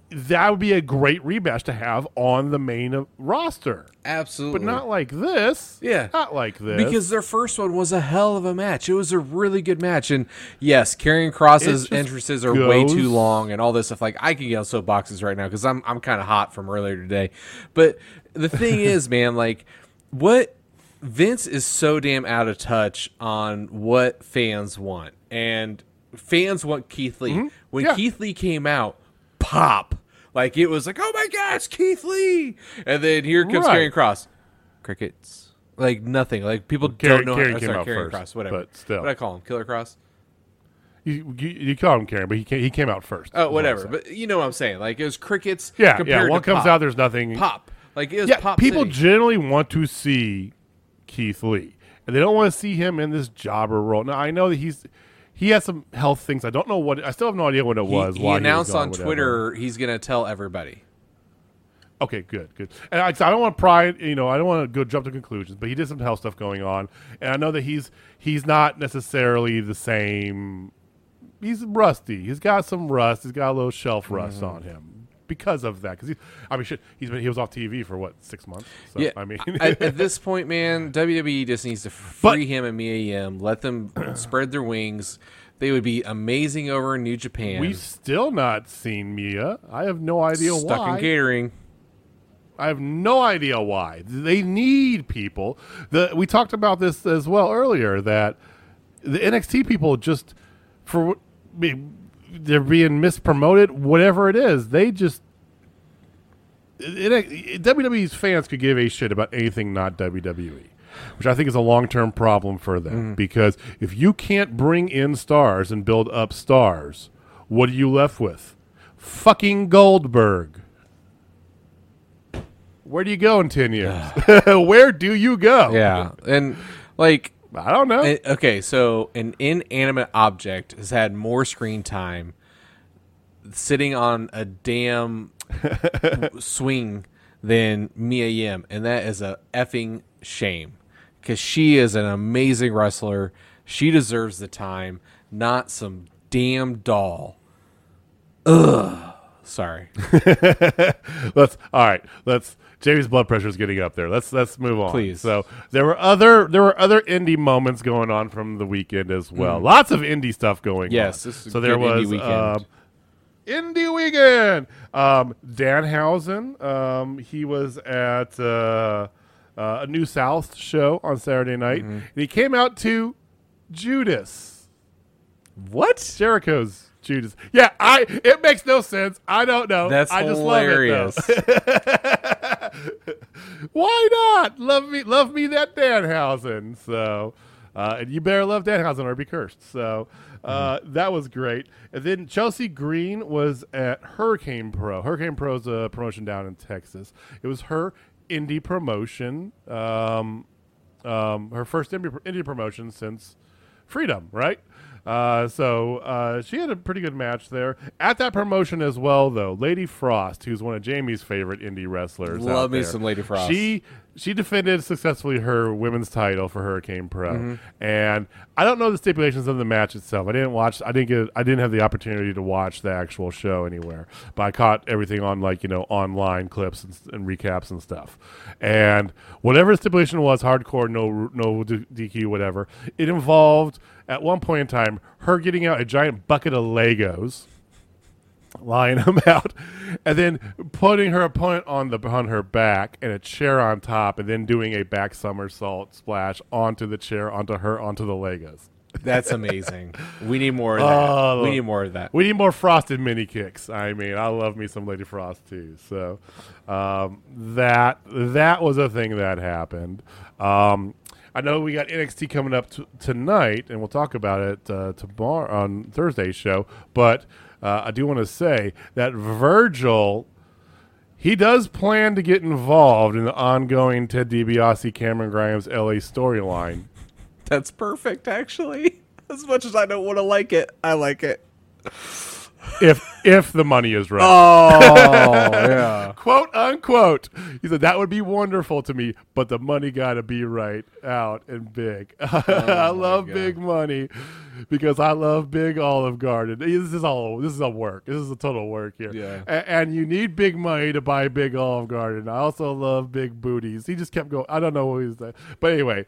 that would be a great rematch to have on the main roster, absolutely. but not like this. Yeah. not like this. because their first one was a hell of a match. It was a really good match, and yes, Karrion Cross's just entrances are way too long and all this stuff. Like I can get on soapboxes right now because I'm I'm kind of hot from earlier today. But the thing is, *laughs* man, like what Vince is so damn out of touch on what fans want, and fans want Keith Lee. When Mm-hmm. Yeah. Keith Lee came out, pop. Like it was like, oh my gosh, Keith Lee, and then here comes Right. Karrion Cross, crickets, like nothing. Like people Carry- don't know. Karrion how, came sorry, out Karrion first, Cross, whatever. but still. what I call him, Killer Cross. you, you, you call him Karen, but he came, he came out first. Oh, is what I'm whatever. But you know what I'm saying? Like it was crickets. yeah, yeah. compared One comes pop. out, there's nothing. pop. Like it was Yeah, pop. people City. generally want to see Keith Lee, and they don't want to see him in this jobber role. Now, I know that he's he has some health things. I don't know what. I still have no idea what it he, was. he announced was gone, on whatever. Twitter he's gonna tell everybody. Okay, good, good. And I, I don't want to pry, you know, I don't want to go jump to conclusions, but he did some health stuff going on, and I know that he's he's not necessarily the same. He's rusty. He's got some rust. He's got a little shelf rust mm-hmm. on him because of that. Because he, I mean, shit, he's been he was off TV for what six months. So, yeah, I mean, *laughs* at, at this point, man, WWE just needs to But- free him and Mia Yim. Let them *clears throat* spread their wings. They would be amazing over in New Japan. we've still not seen Mia. I have no idea stuck why. Stuck in catering. I have no idea why. They need people. The we talked about this as well earlier that the NXT people just for they're being mispromoted, whatever it is. They just it, WWE's fans could give a shit about anything not WWE, which I think is a long term problem for them. Mm-hmm. Because if you can't bring in stars and build up stars, what are you left with? Fucking Goldberg. Where do you go in 10 years? *sighs* *laughs* Where do you go? Yeah, and like I don't know. Eh, okay, so an inanimate object has had more screen time sitting on a damn *laughs* swing than Mia Yim, and that is a effing shame because she is an amazing wrestler. She deserves the time, not some damn doll. Ugh. Sorry. *laughs* let's all right. Let's Jamie's blood pressure is getting up there. Let's let's move on. Please. So there were other there were other indie moments going on from the weekend as well. Lots of indie stuff going Mm. Yes, on. this is a so there good indie was weekend. um, indie weekend. Um, Danhausen. Um, he was at uh, uh, a New South show on Saturday night, Mm-hmm. and he came out to Judas. what? Jericho's Judas. Yeah, I. It makes no sense. I don't know. That's I just hilarious. love it. *laughs* Why not? Love me, love me that Danhausen. So, uh, and you better love Danhausen or be cursed. So. Uh, That was great. And then Chelsea Green was at Hurricane Pro. Hurricane Pro's a promotion down in Texas. It was her indie promotion, um, um, her first indie, indie promotion since Freedom, right? Uh, so uh, she had a pretty good match there at that promotion as well, though. Lady Frost, who's one of Jamie's favorite indie wrestlers, Love me there, some Lady Frost. She she defended successfully her women's title for Hurricane Pro, Mm-hmm. and I don't know the stipulations of the match itself. I didn't watch. I didn't get. I didn't have the opportunity to watch the actual show anywhere, but I caught everything on like you know online clips and, and recaps and stuff. And whatever the stipulation was, hardcore, no no DQ, whatever. It involved at one point in time her getting out a giant bucket of Legos lying *laughs* them out, and then putting her opponent on the on her back and a chair on top, and then doing a back somersault splash onto the chair, onto her, onto the Legos. That's amazing. We need more of *laughs* that. Oh. we need more of that. We need more frosted mini kicks. I mean, I love me some Lady Frost too. So um, that that was a thing that happened. Um, I know we got NXT coming up t- tonight, and we'll talk about it uh, tomorrow on Thursday's show. But uh, I do want to say that Virgil, he does plan to get involved in the ongoing Ted DiBiase, Cameron Grimes, LA storyline. That's perfect, actually. *laughs* As much as I don't want to like it, I like it. if if the money is right. Oh *laughs* yeah. quote unquote. He said that would be wonderful to me, but the money got to be right out and big. *laughs* I love God. big money because I love big Olive Garden. This is all this is a work. This is a total work here. Yeah. A- and you need big money to buy big Olive Garden. I also love big booties. He just kept going. I don't know what he's saying, but anyway.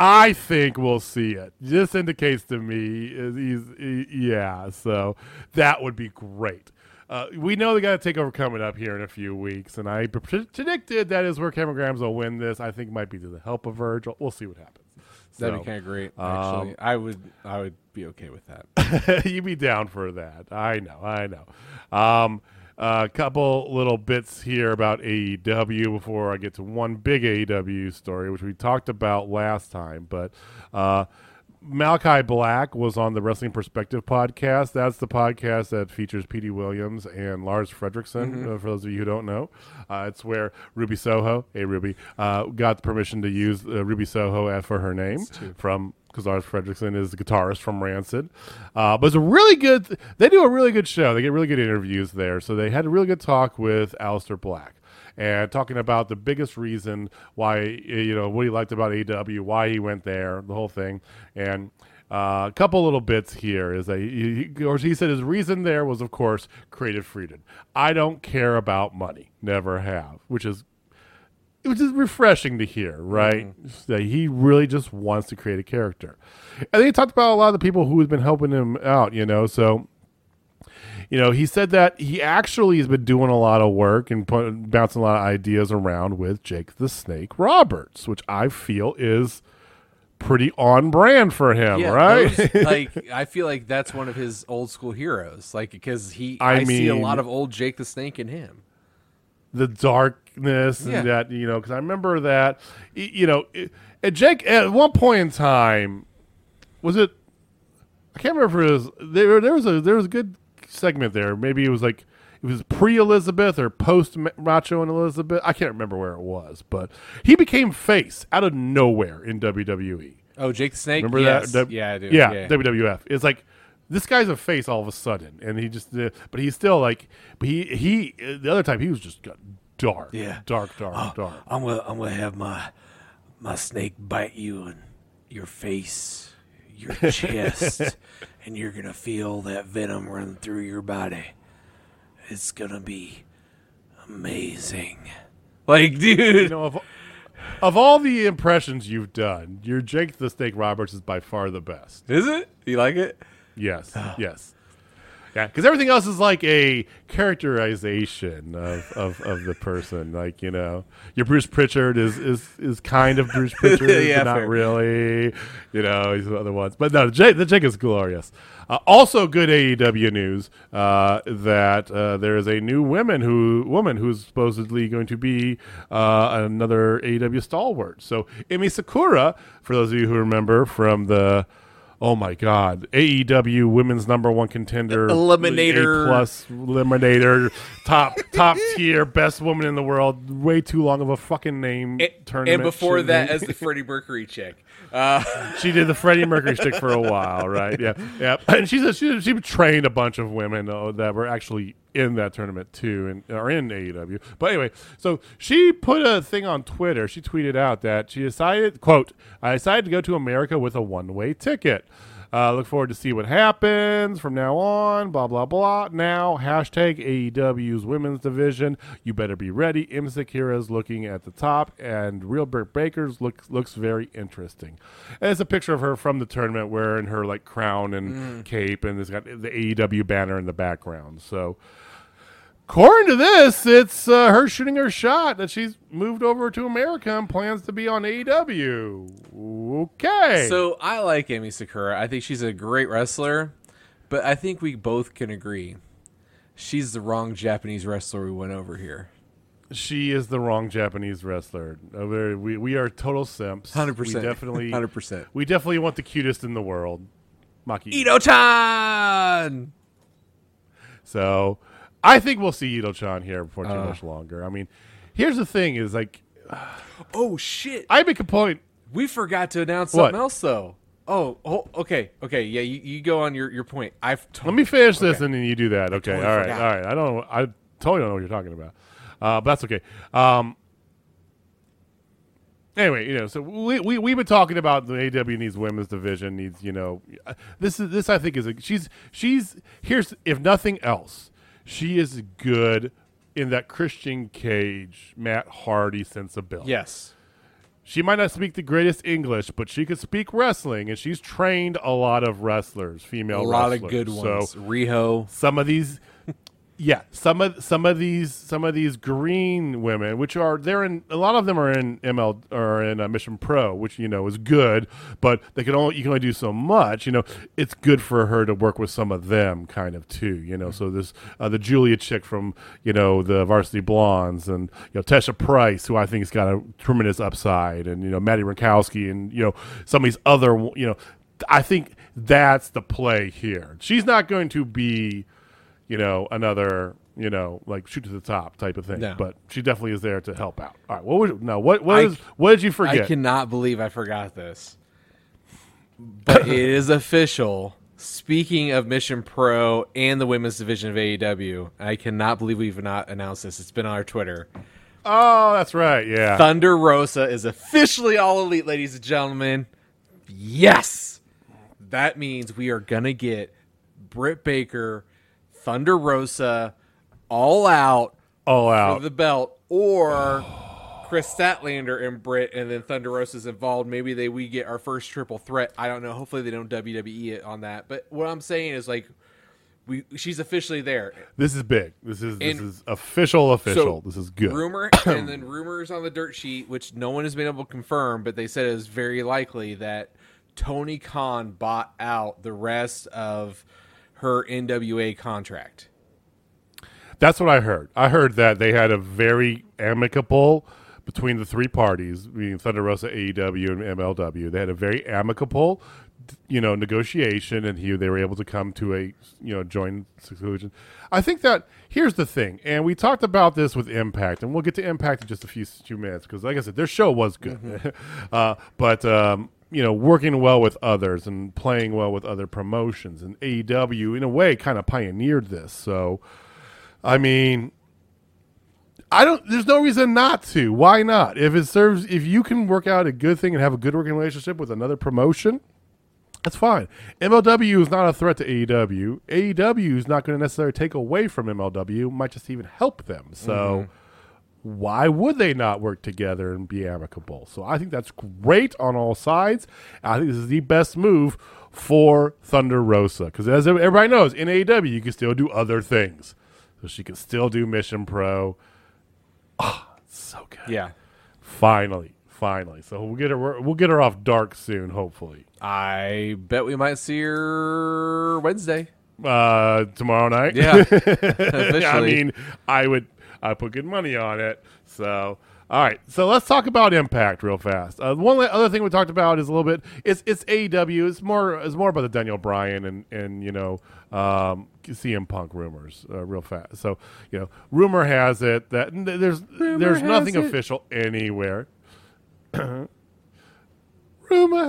I think we'll see it. This indicates to me is he's he- yeah. So that would be great. Uh, we know they got to take over coming up here in a few weeks, and I pre- predicted that is where Cameron Grimes will win this. I think it might be to the help of Virgil. We'll see what happens. That'd So, be kind of great. Actually, I would. I would be okay with that. *laughs* you'd be down for that. I know, I know. Um, a couple little bits here about AEW before I get to one big AEW story, which we talked about last time. But uh, Malachi Black was on the Wrestling Perspective podcast. That's the podcast that features Petey Williams and Lars Frederiksen, uh, for those of you who don't know. Uh, it's where Ruby Soho, hey Ruby, uh, got the permission to use uh, Ruby Soho as for her name from because Lars Frederiksen is the guitarist from Rancid. Uh, but it's a really good, they do a really good show. They get really good interviews there. So they had a really good talk with Aleister Black and talking about the biggest reason why you know what he liked about AW, why he went there, the whole thing, and uh, a couple little bits here is that he, he, or he said his reason there was of course creative freedom. I don't care about money, never have, which is which is refreshing to hear, right? That he really just wants to create a character. And then he talked about a lot of the people who have been helping him out, you know, so you know, he said that he actually has been doing a lot of work and put, bouncing a lot of ideas around with Jake the Snake Roberts, which I feel is pretty on brand for him, right? those- *laughs* like I feel like that's one of his old school heroes. Like because he, I I, see a lot of old Jake the Snake in him. the darkness Yeah. and that you know because I remember that you know it, and Jake at one point in time was it I can't remember if it was there there was a there was a good segment there maybe it was like it was pre Elizabeth or post Macho and Elizabeth I can't remember where it was but he became face out of nowhere in WWE Oh, Jake the Snake. Remember yes. that? yeah, I do. Yeah, Yeah, WWF. It's like this guy's a face all of a sudden, and he just. Uh, but he's still like. But he he uh, the other time he was just got dark. Yeah. dark, dark, dark. I'm gonna I'm gonna have my my snake bite you in your face, your *laughs* chest, and you're gonna feel that venom run through your body. It's gonna be amazing. Like, *laughs* dude, You know of of all the impressions you've done, your Jake the Snake Roberts is by far the best. is it? You like it? Yes, *sighs* yes. Yeah, because everything else is like a characterization of, of, of the person. Like you know, your Bruce Pritchard is is, is kind of Bruce *laughs* Pritchard, Yeah, but not fair. really. You know, he's the other ones. But no, the Jake, the Jake is glorious. Uh, also, good AEW news uh, that uh, there is a new woman who woman who's supposedly going to be uh, another AEW stalwart. So, Emi Sakura, for those of you who remember from the Oh my God! AEW Women's Number One Contender, Eliminator. A plus Eliminator, top top *laughs* tier, best woman in the world. Way too long of a fucking name. And, tournament and before that, as the Freddie Mercury chick. *laughs* Uh, she did the Freddie Mercury stick for a while, right? Yeah, *laughs* yeah. And she's a, she she trained a bunch of women uh, that were actually in that tournament too, and are in AEW. But anyway, so she put a thing on Twitter. She tweeted out that she decided, "quote I decided to go to America with a one way ticket." Uh, look forward to see what happens from now on. Blah blah blah. Now hashtag AEW's women's division. You better be ready. Emi Sakura's looking at the top, and Real Britt Baker's looks looks very interesting. And it's a picture of her from the tournament wearing her like crown and cape, and it's got the AEW banner in the background. So. According to this, it's uh, her shooting her shot that she's moved over to America and plans to be on AEW. Okay. so I like Emi Sakura. I think she's a great wrestler, but I think we both can agree she's the wrong Japanese wrestler we went over here. she is the wrong Japanese wrestler. Uh, we we are total simps. 100%. Definitely *laughs* 100%. We definitely want the cutest in the world, Maki. So I think we'll see Ito-chan here before too Uh. much longer. I mean, here's the thing: is like *sighs* Oh, shit. I make a point. We forgot to announce What? something else, though. Oh, oh, okay, okay, yeah. You, you go on your, your point. I've t- Let me finish this Okay. and then you do that. Okay. totally all right. forgot. All right. I don't. I totally don't know what you're talking about. Uh, but that's okay. Um. Anyway, you know, so we we we've been talking about the AW needs women's division needs. You know, uh, this is this I think is a she's she's here's if nothing else, she is good in that Christian Cage, Matt Hardy sensibility. Yes. She might not speak the greatest English, but she could speak wrestling, and she's trained a lot of wrestlers, female A lot of good ones. So Riho. some of these yeah some of some of these some of these green women which are they're in a lot of them are in ml or in uh, mission pro which you know is good but they can only you can only do so much you know. It's good for her to work with some of them kind of too you know. So this uh, the julia chick from you know the varsity blondes and you know tesha price who i think has got a tremendous upside and you know Madi Wrenkowski and you know some of these other you know i think that's the play here. She's not going to be you know, another, you know, like shoot to the top type of thing. No. But she definitely is there to help out. All right, what was no? What what I- is what did you forget? I cannot believe I forgot this. But it is official. Speaking of Mission Pro and the women's division of AEW, I cannot believe we've not announced this. It's been on our Twitter. oh, that's right. Yeah. Thunder Rosa is officially all elite, ladies and gentlemen. Yes. That means we are going to get Britt Baker, Thunder Rosa, all out All for out. the belt, or Kris Statlander and Britt, and then Thunder Rosa's involved. Maybe they we get our first triple threat. I don't know. Hopefully they don't WWE it on that. But what I'm saying is like we she's officially there. this is big. This is this is official. Official. So, this is good. Rumor *clears throat* and then rumors on the dirt sheet, which no one has been able to confirm, but they said it was very likely that Tony Khan bought out the rest of her NWA contract. That's what I heard. I heard that they had a very amicable between the three parties, being Thunder Rosa, AEW, and MLW. They had a very amicable, you know, negotiation, and he they were able to come to a you know joint conclusion. I think that here's the thing, and we talked about this with Impact, and we'll get to Impact in just a few few minutes because, like I said, their show was good, *laughs* uh, but. Um, you know, working well with others and playing well with other promotions, and AEW in a way kind of pioneered this. So, I mean, I don't. There's no reason not to. Why not? If it serves, if you can work out a good thing and have a good working relationship with another promotion, that's fine. MLW is not a threat to AEW. AEW is not going to necessarily take away from MLW. Might just even help them. So. Mm-hmm. Why would they not work together and be amicable? So I think that's great on all sides. I think this is the best move for Thunder Rosa because as everybody knows, in AEW you can still do other things. So she can still do Mission Pro. Oh, it's so good. Yeah. Finally, finally. So we'll get her. We'll get her off dark soon, hopefully. I bet we might see her Wednesday. Uh, tomorrow night. Yeah. *laughs* I mean, I would. I put good money on it. So. All right, so let's talk about Impact real fast. Uh, one other thing we talked about is a little bit. It's it's AEW. It's more it's more about the Daniel Bryan and and you know um, CM Punk rumors uh, real fast. So you know, rumor has it that there's there's nothing it. official anywhere. *coughs* rumor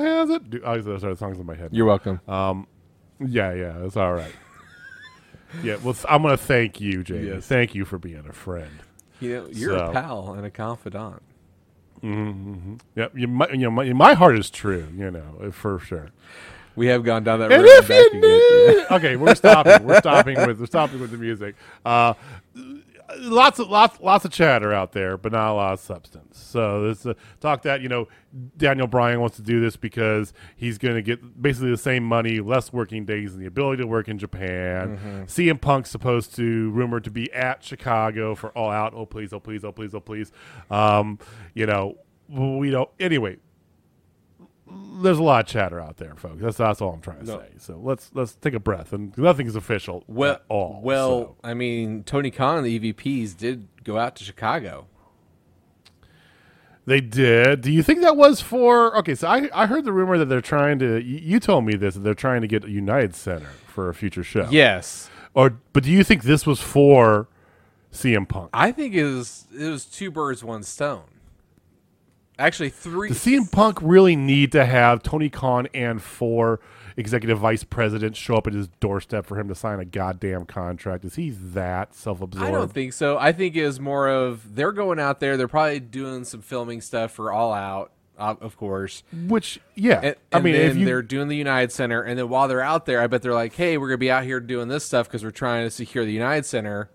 has it. Dude, I sorry, the songs in my head. You're welcome. Yeah, yeah, it's all right. Yeah, well, th- I'm going to thank you, Jamie. Yes. Thank you for being a friend. you know, you're so- a pal and a confidant. Mm-hmm, mm-hmm. Yep, you, my, you know, my, my heart is true, you know, uh, for sure. We have gone down that And road. if you again. knew, okay, we're stopping. We're stopping with we're stopping with the music. Uh, lots of lots lots of chatter out there, but not a lot of substance. So this uh, talk that you know Daniel Bryan wants to do this because he's going to get basically the same money, less working days, and the ability to work in Japan. CM Punk's supposed to rumored to be at Chicago for All Out. Oh please, oh please, oh please, oh please. Um, you know we don't. Anyway, there's a lot of chatter out there, folks. That's that's all I'm trying to No. say. So let's let's take a breath, and nothing's official Well, at all. well, so. I mean, Tony Khan and the EVPs did go out to Chicago. they did. Do you think that was for? Okay, so I I heard the rumor that they're trying to. You, you told me this that they're trying to get a United Center for a future show. Yes, Or but do you think this was for CM Punk? I think it was it was two birds, one stone. Actually, three. Does CM Punk really need to have Tony Khan and four executive vice presidents show up at his doorstep for him to sign a goddamn contract? Is he that self-absorbed? I don't think so. I think it was more of they're going out there. They're probably doing some filming stuff for All Out, uh, of course. Which, yeah, And, I and mean, if you they're doing the United Center, and then while they're out there, I bet they're like, "Hey, we're gonna be out here doing this stuff because we're trying to secure the United Center."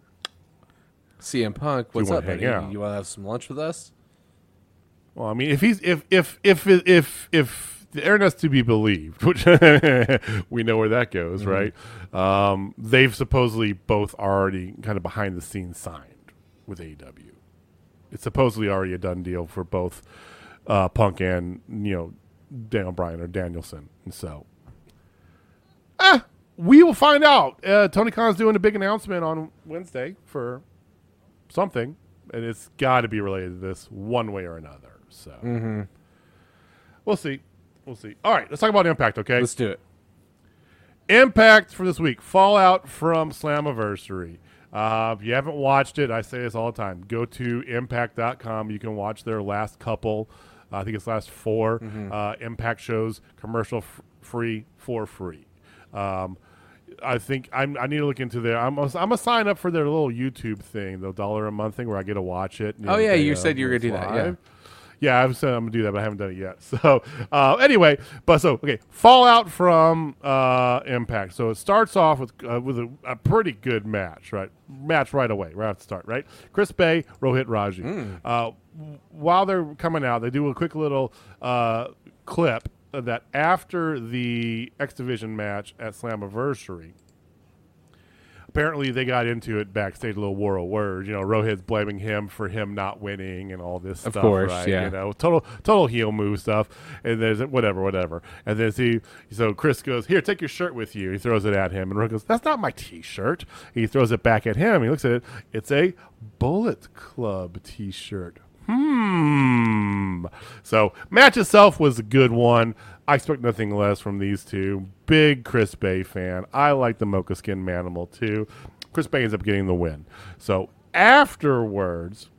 CM Punk, what's up, buddy? out. You want to have some lunch with us? Well, I mean, if he's if if if if if the internet's to be believed, *laughs* which we know where that goes, right? Um, they've supposedly both already kind of behind the scenes signed with AEW. It's supposedly already a done deal for both uh, Punk and you know Daniel Bryan or Danielson, and so. Ah, we will find out. Uh, Tony Khan's doing a big announcement on Wednesday for something, and it's got to be related to this one way or another. So we'll see. We'll see. All right, let's talk about Impact. Okay, Let's do it. Impact for this week. Fallout from Slammiversary. Uh, if you haven't watched it, I say this all the time. Go to impact.com. You can watch their last couple, uh, I think it's last 4 uh, Impact shows, commercial f- free for free. Um, I think I'm, I need to look into their. I'm I'm gonna sign up for their little YouTube thing, the dollar a month thing, where I get to watch it. Oh, yeah, you uh, said you were gonna do it's that, yeah. Yeah, I've said I'm gonna do that, but I haven't done it yet. *laughs* So uh, anyway, but so okay, Fallout from uh, Impact. So it starts off with uh, with a, a pretty good match, right? Match right away, right off the start, right? Chris Bey, Rohit Raju. Uh, while they're coming out, they do a quick little uh, clip that after the X Division match at Slammiversary apparently they got into it backstage, a little war of words. You know, Rohit's blaming him for him not winning and all this Of stuff. course, right? yeah. You know, total total heel move stuff. And there's whatever, whatever. And then see, so Chris goes, "Here, take your shirt with you." He throws it at him, and Rohit goes, "That's not my T-shirt." He throws it back at him. He looks at it. It's a Bullet Club T-shirt. Hmm. So match itself was a good one. I expect nothing less from these two. Big Chris Bey fan. I like the Mocha Skin Manimal too. Chris Bey ends up getting the win. So afterwards,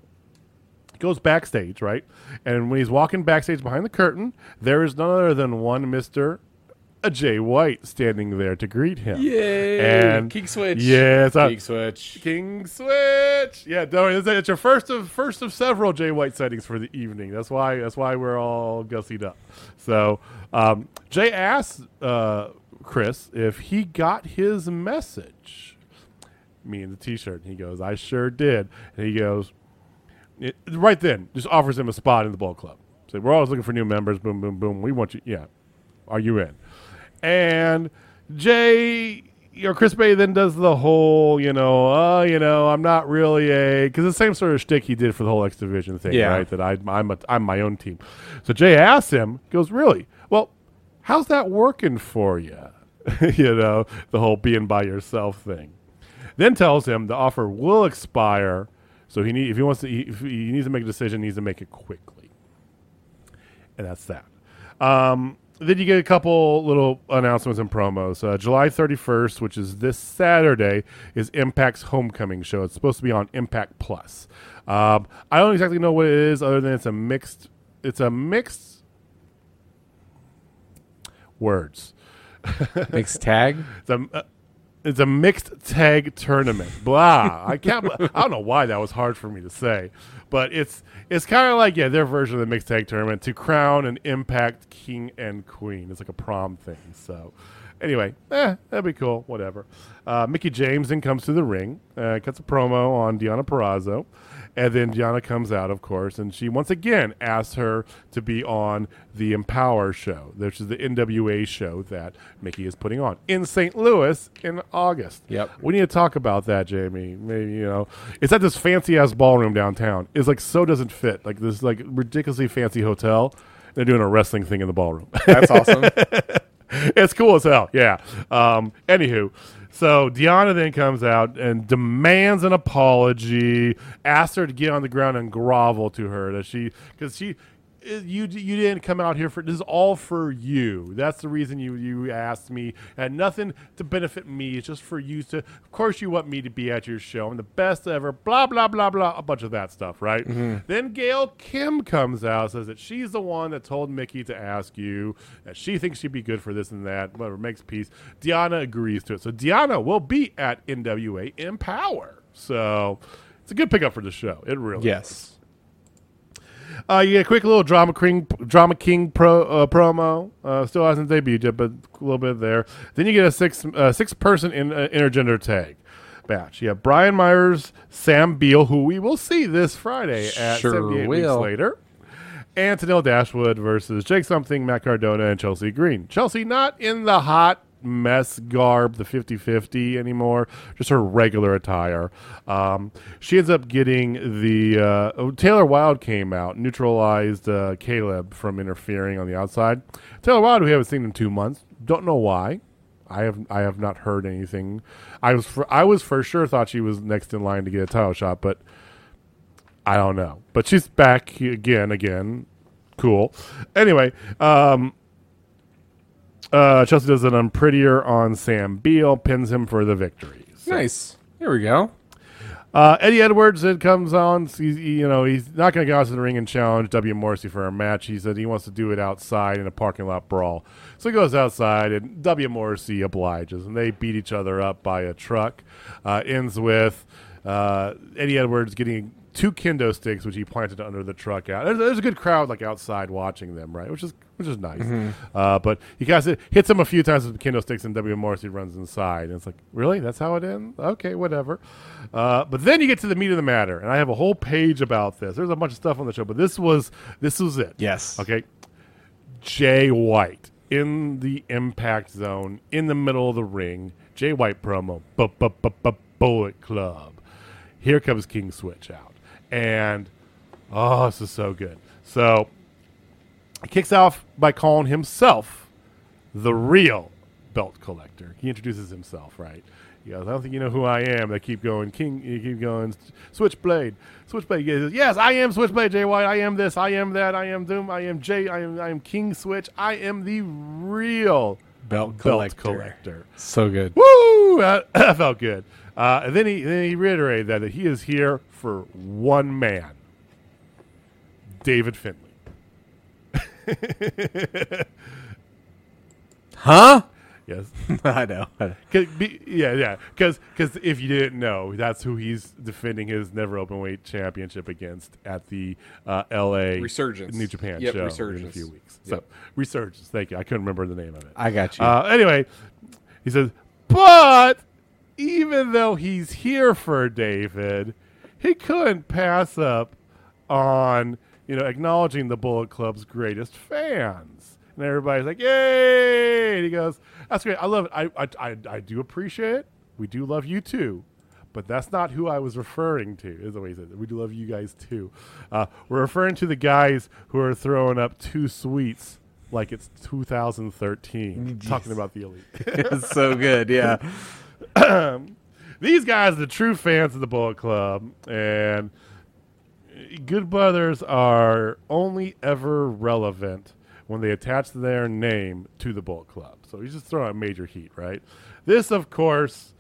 he goes backstage, right? And when he's walking backstage behind the curtain, there is none other than one Mister a Jay White standing there to greet him. Yay! And King switch. Yeah, it's a King switch. King Switch. Yeah, don't worry, it's, it's your first of first of several Jay White sightings for the evening. That's why that's why we're all gussied up. So um, Jay asked uh, Chris if he got his message. Me and the T-shirt. And he goes, "I sure did." And he goes, it, right then, just offers him a spot in the ball Club. So we're always looking for new members. Boom, boom, boom. We want you. Yeah, are you in? And Jay, you know, Chris Bey then does the whole, you know, uh, you know, I'm not really a because the same sort of shtick he did for the whole X Division thing, Yeah. right? That I, I'm a, I'm my own team. So Jay asks him, goes, really? Well, how's that working for you? *laughs* you know, the whole being by yourself thing. Then tells him the offer will expire, so he need if he wants to, if he needs to make a decision, he needs to make it quickly and that's that. Um, then you get a couple little announcements and promos. Uh, July 31st, which is this Saturday, is Impact's homecoming show. It's supposed to be on Impact Plus. Um, I don't exactly know what it is, other than it's a mixed. It's a mixed words. *laughs* Mixed tag. It's a, uh, it's a mixed tag tournament. Blah. I can't. I don't know why that was hard for me to say, but it's it's kind of like yeah, their version of the mixed tag tournament to crown an Impact King and Queen. It's like a prom thing. So anyway, eh, that'd be cool. Whatever. Uh, Mickie James then comes to the ring, uh, cuts a promo on Deonna Purrazzo. And then Deonna comes out, of course, and she once again asks her to be on the Empower show, which is the NWA show that Mickie is putting on in St. Louis in August. Yep. We need to talk about that, Jamie. Maybe you know, it's at this fancy ass ballroom downtown. It's like so doesn't fit, like this like ridiculously fancy hotel, they're doing a wrestling thing in the ballroom. That's awesome. *laughs* it's cool as hell. Yeah. Um, anywho, so Deonna then comes out and demands an apology, asks her to get on the ground and grovel to her that she because she. You you didn't come out here for this is all for you. That's the reason you you asked me. and nothing to benefit me. It's just for you to. Of course, you want me to be at your show. I'm the best ever. Blah blah blah blah. A bunch of that stuff, right? Mm-hmm. Then Gail Kim comes out says that she's the one that told Mickie to ask you that she thinks she'd be good for this and that. Whatever makes peace. Deonna agrees to it. So Deonna will be at NWA Empower. So it's a good pickup for the show. It really is. Uh, you get a quick little drama king, drama king pro uh, promo. Uh, still hasn't debuted yet, but a little bit there. Then you get a six uh, six person in uh, intergender tag match. You have Brian Myers, Sam Beale, who we will see this Friday at Sure 78 will. weeks later. And Tenille Dashwood versus Jake Something, Matt Cardona, and Chelsea Green. Chelsea not in the hot mess garb, the 50 50 anymore, just her regular attire. Um, she ends up getting the. Uh, oh, Taylor Wilde came out, neutralized uh, Kaleb from interfering on the outside. Taylor Wilde, we haven't seen in two months. Don't know why. I have I have not heard anything. I was for, I was for sure thought she was next in line to get a title shot, but I don't know. But she's back again, again. Cool. Anyway, um, uh, Chelsea does Unprettier on Sam Beale, pins him for the victory. So, Nice. Here we go. uh, Eddie Edwards it comes on. He's, he- you know, he's not going to go out to the ring and challenge W. Morrissey for a match. He said he wants to do it outside in a parking lot brawl. So he goes outside, and W. Morrissey obliges, and they beat each other up by a truck. Uh, ends with uh, Eddie Edwards getting two kendo sticks, which he planted under the truck. Out there's, there's a good crowd like outside watching them, right? Which is which is nice. Uh, but he guys hits him a few times with the kendo sticks, and W. Morrissey runs inside, and it's like, really? That's how it ends? Okay, whatever. Uh, but then you get to the meat of the matter, and I have a whole page about this. There's a bunch of stuff on the show, but this was this was it. Yes. Okay. Jay White in the impact zone in the middle of the ring. Jay White promo. Bullet Club. Here comes King Switch out. And oh, this is so good. So he kicks off by calling himself the real belt collector. He introduces himself, right? He goes, I don't think you know who I am. They keep going, King, you keep going, Switchblade, Switchblade. He goes, yes, I am Switchblade, Jay White. I am this, I am that, I am Doom, I am Jay, I am, I am King Switch. I am the real Belt collector. belt collector. So good. Woo! That, *laughs* that felt good. Uh, and then he then he reiterated that that he is here for one man, David Finlay. *laughs* Huh? Yes. *laughs* I know. I be, yeah, yeah. Because if you didn't know, that's who he's defending his never open weight championship against at the uh, L.A. Resurgence. New Japan Yep, show in a few weeks. Yep. So resurgence. Thank you. I couldn't remember the name of it. I got you. Uh, anyway, he says, but even though he's here for David, he couldn't pass up on you know acknowledging the Bullet Club's greatest fans. And everybody's like, "Yay!" And he goes, "That's great. I love it. I I, I, I do appreciate it. We do love you too." But that's not who I was referring to, is the way he said it. We do love you guys too. Uh, we're referring to the guys who are throwing up two sweets like it's 2013, talking about the elite. *laughs* it's so good. Yeah. *laughs* *clears throat* These guys are the true fans of the Bullet Club, and Good Brothers are only ever relevant when they attach their name to the Bullet Club. So he's just throwing out major heat, right? This, of course,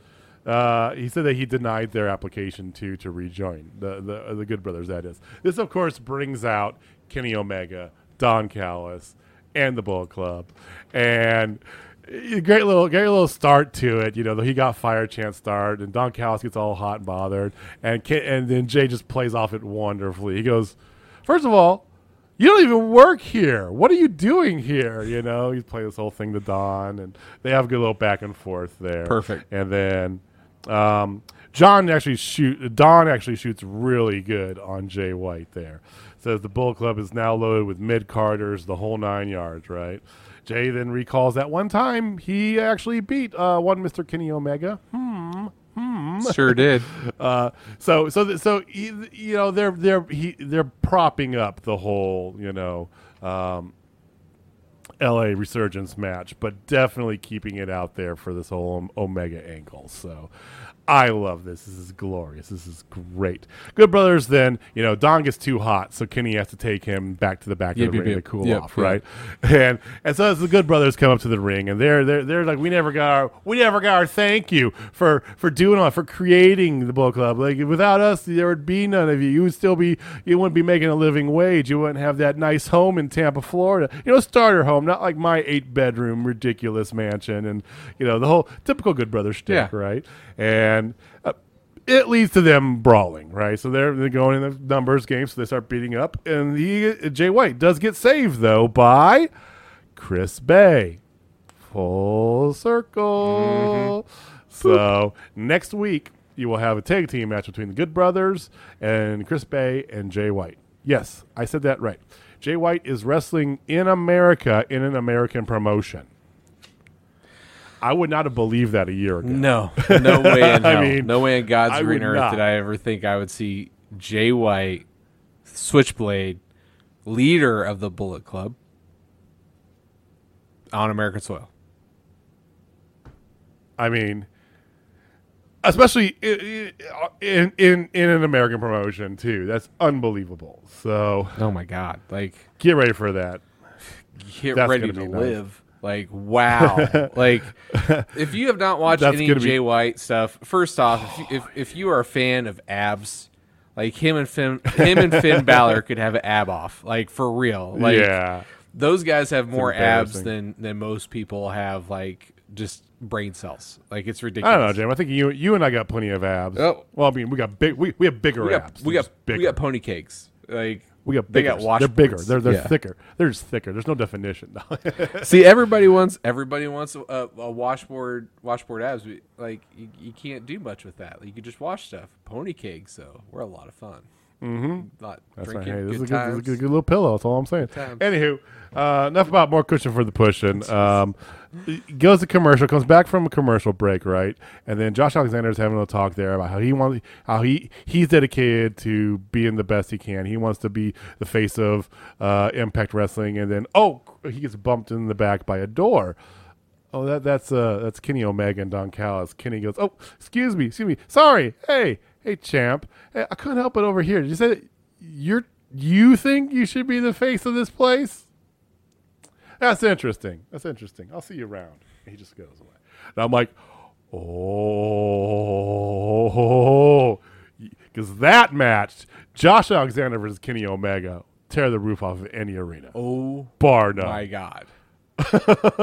uh, he said that he denied their application to to rejoin the the, the Good Brothers. That is, this of course brings out Kenny Omega, Don Callis, and the Bullet Club, and great little great little start to it. You know, he got fire chance start, and Don Callis gets all hot and bothered, and and then Jay just plays off it wonderfully. He goes, first of all. You don't even work here. What are you doing here? You know, he's playing this whole thing to Don, and they have a good little back and forth there. Perfect. And then um, John actually shoot. Don actually shoots really good on Jay White there. Says the Bull Club is now loaded with mid carders, the whole nine yards. Right. Jay then recalls that one time he actually beat uh, one Mister Kenny Omega. Hmm. Sure did. *laughs* Uh, so so th- so you know they're they're he, they're propping up the whole you know um, LA Resurgence match, but definitely keeping it out there for this whole Omega angle. So I love this. This is glorious. This is great. Good Brothers, then, you know, Don gets too hot, so Kenny has to take him back to the back Yep, of the yep, ring yep. to cool off, right? *laughs* And and so as the Good Brothers come up to the ring, and they're they're they're like, we never got our we never got our thank you for for doing all for creating the Bullet Club. Like without us, there would be none of you. You would still be you wouldn't be making a living wage. You wouldn't have that nice home in Tampa, Florida. You know, starter home, not like my eight bedroom ridiculous mansion, and you know the whole typical Good Brother shtick, Yeah. right? And uh, it leads to them brawling, right? So they're, they're going in the numbers game, so they start beating up. And he, Jay White does get saved, though, by Chris Bay. Full circle. So next week, you will have a tag team match between the Good Brothers and Chris Bay and Jay White. Yes, I said that right. Jay White is wrestling in America in an American promotion. I would not have believed that a year ago. No, no way *laughs* in I mean, no way in God's I green earth not. did I ever think I would see Jay White, Switchblade, leader of the Bullet Club, on American soil. I mean, especially i- i- in in in an American promotion too. That's unbelievable. So Oh my God! Like, get ready for that. get That's ready gonna live. nice. Like, wow! *laughs* like, if you have not watched That's any gonna be- Jay White stuff, first off, if, you, if if you are a fan of abs, like him and Finn, him and Finn *laughs* Balor could have an ab off, like for real. Like, yeah, those guys have more abs than than most people have like just brain cells like it's ridiculous. I don't know, Jim. I think you you and I got plenty of abs. Oh. Well, I mean, we got big. We, we have bigger we got abs. we got bigger. we got pony cakes like we got they bigger. got They're bigger. They're they're Yeah. thicker. They're just thicker. There's no definition. *laughs* see everybody wants everybody wants a, a washboard washboard abs like you, you can't do much with that you can just wash stuff pony cakes though we're a lot of fun mm-hmm. lot That's right. Hey, this is, good a good, this is a good, good little pillow. That's all I'm saying. times. Anywho, uh, enough about more cushion for the pushing. *laughs* Um, goes to commercial, comes back from a commercial break, right? And then Josh Alexander is having a talk there about how he wants, how he he's dedicated to being the best he can. He wants to be the face of uh, Impact Wrestling, and then oh, he gets bumped in the back by a door. Oh, that that's uh that's Kenny Omega and Don Callis. Kenny goes, "Oh, excuse me, excuse me, sorry. Hey, hey, champ, I couldn't help it over here. Did you say you're you think you should be the face of this place? That's interesting. That's interesting. I'll see you around." He just goes away. And I'm like, "Oh." Because that match, Josh Alexander versus Kenny Omega, tear the roof off of any arena, oh bar none. my god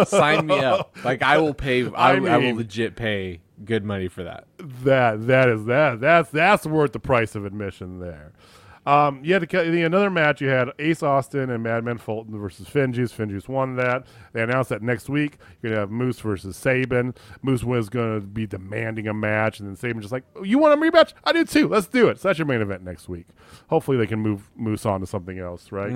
sign me up *laughs* like i will pay I, I I will legit pay good money for that that that is that that's that's worth the price of admission there. Um, you had to cut another match. You had Ace Austin and Madman Fulton versus Finjuice. Finjuice won that. They announced that next week you're gonna have Moose versus Sabin. Moose was gonna be demanding a match, and then Sabin just like, "You want a rematch? I do too. Let's do it." So that's your main event next week. Hopefully they can move Moose on to something else, right?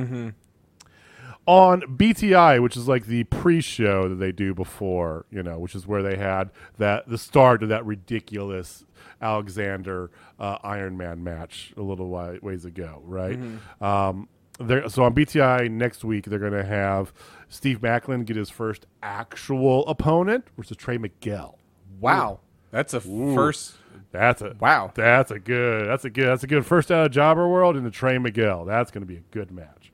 On BTI, which is like the pre-show that they do before, you know, which is where they had that the start of that ridiculous Alexander uh, Iron Man match a little wi- ways ago, right? Um, they're, so on BTI next week, they're going to have Steve Maclin get his first actual opponent, which is Trey Miguel. wow that's a first That's a Wow. That's a good. That's a good. That's a good first out of Jobber World into Trey Miguel. That's going to be a good match.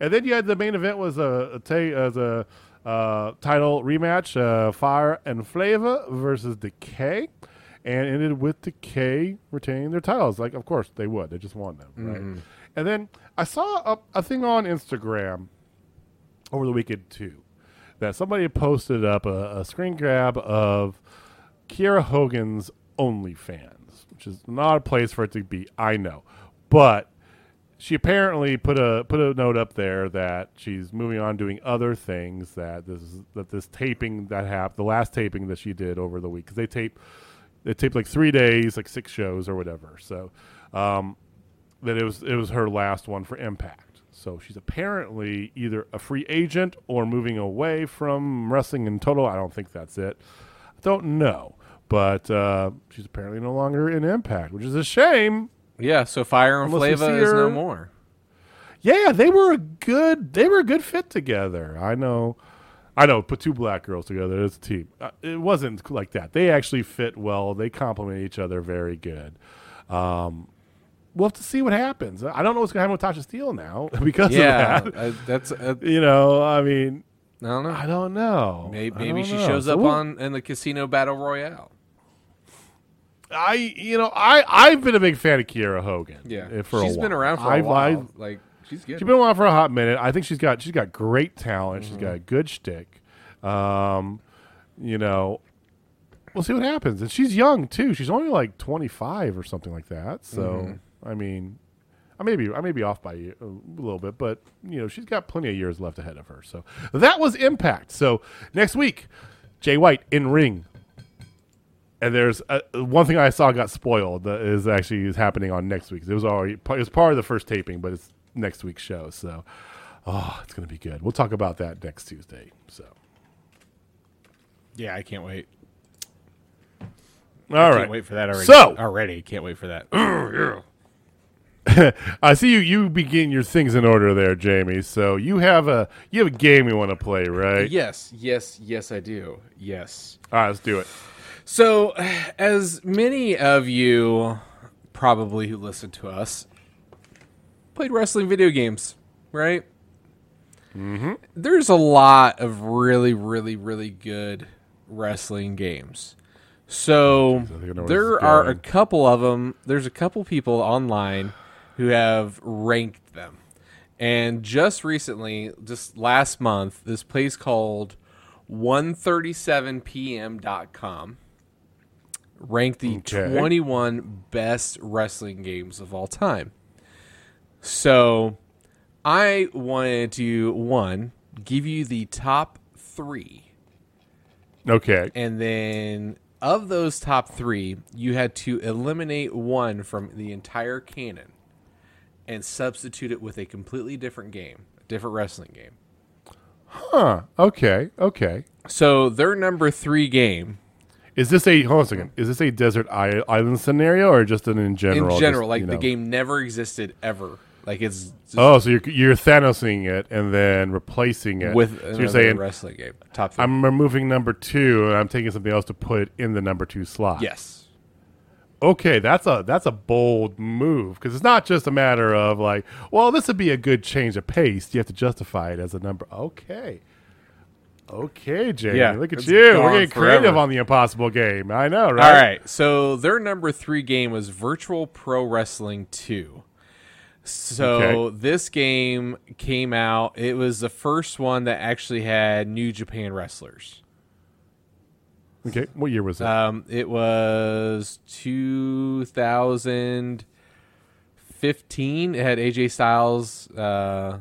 And then you had the main event was a, a ta- as a uh, title rematch: uh, Fire and Flavor versus Decay, and ended with Decay retaining their titles. Like, of course they would. They just won them, right? And then I saw a, a thing on Instagram over the weekend too that somebody posted up a, a screen grab of Kiera Hogan's OnlyFans, which is not a place for it to be. I know, but she apparently put a put a note up there that she's moving on doing other things. That this that this taping that happened, the last taping that she did over the week, because they tape they taped like three days, like six shows or whatever. So um, that it was it was her last one for Impact. So she's apparently either a free agent or moving away from wrestling in total. I don't think that's it. I don't know, but uh, she's apparently no longer in Impact, which is a shame. Yeah so fire and Unless flava is no more Yeah, they were a good they were a good fit together. I know I know, put two black girls together as a team. Uh, it wasn't like that. They actually fit well. They complement each other very good. Um, we'll have to see what happens. I don't know what's going to happen with Tasha Steelz now *laughs* because Yeah, of that. uh, that's. Uh, You know, I mean, I don't know. I don't know. Maybe, maybe don't she know. shows So up we'll- on in the casino battle royale. I, you know, I I've been a big fan of Kiera Hogan. Yeah, uh, for she's a while. She's been around for I've- a while. I've- like she's good. She's been around for a hot minute. I think she's got she's got great talent. Mm-hmm. She's got a good shtick. Um, you know, we'll see what happens. And she's young too. She's only like twenty five or something like that. So Mm-hmm. I mean, I may be I may be off by a little bit, but you know she's got plenty of years left ahead of her. So that was Impact. So next week, Jay White in ring. And there's uh one thing I saw got spoiled that is actually is happening on next week. It was already it was part of the first taping, but it's next week's show. So, oh, it's gonna be good. We'll talk about that next Tuesday. So, yeah, I can't wait. all Can't right. wait for that already. So- already can't wait for that. *clears throat* *laughs* I see you. You begin your things in order there, Jamie. So you have a you have a game you want to play, right? yes, yes, yes, I do. Yes. All right, let's do it. So, as many of you probably who listen to us played wrestling video games, right? Mm-hmm. There's a lot of really, really, really good wrestling games. So think I know where this there are a couple of them. There's a couple people online who have ranked them. And just recently, just last month, this place called 137pm.com ranked the Okay. 21 best wrestling games of all time. So I wanted to, one, give you the top three. Okay. And then of those top three, you had to eliminate one from the entire canon and substitute it with a completely different game, a different wrestling game. Huh. Okay. Okay. So their number three game, Is this a hold on a second? Is this a desert island scenario or just an in general? in general, just, like you the game never existed ever. Like it's Oh, so you're you're Thanosing it and then replacing it with So you're saying wrestling game. Top three. I'm removing number two and I'm taking something else to put in the number two slot. yes. Okay, that's a that's a bold move because it's not just a matter of like, well, this would be a good change of pace. You have to justify it as a number. Okay. Okay, Jamie. Yeah, look at you. We're getting forever. creative on the impossible game. I know, right? All right. So their number three game was Virtual Pro Wrestling 2. So Okay. this game came out. It was the first one that actually had New Japan wrestlers. Okay. What year was it? Um, it was 2015. It had AJ Styles, uh,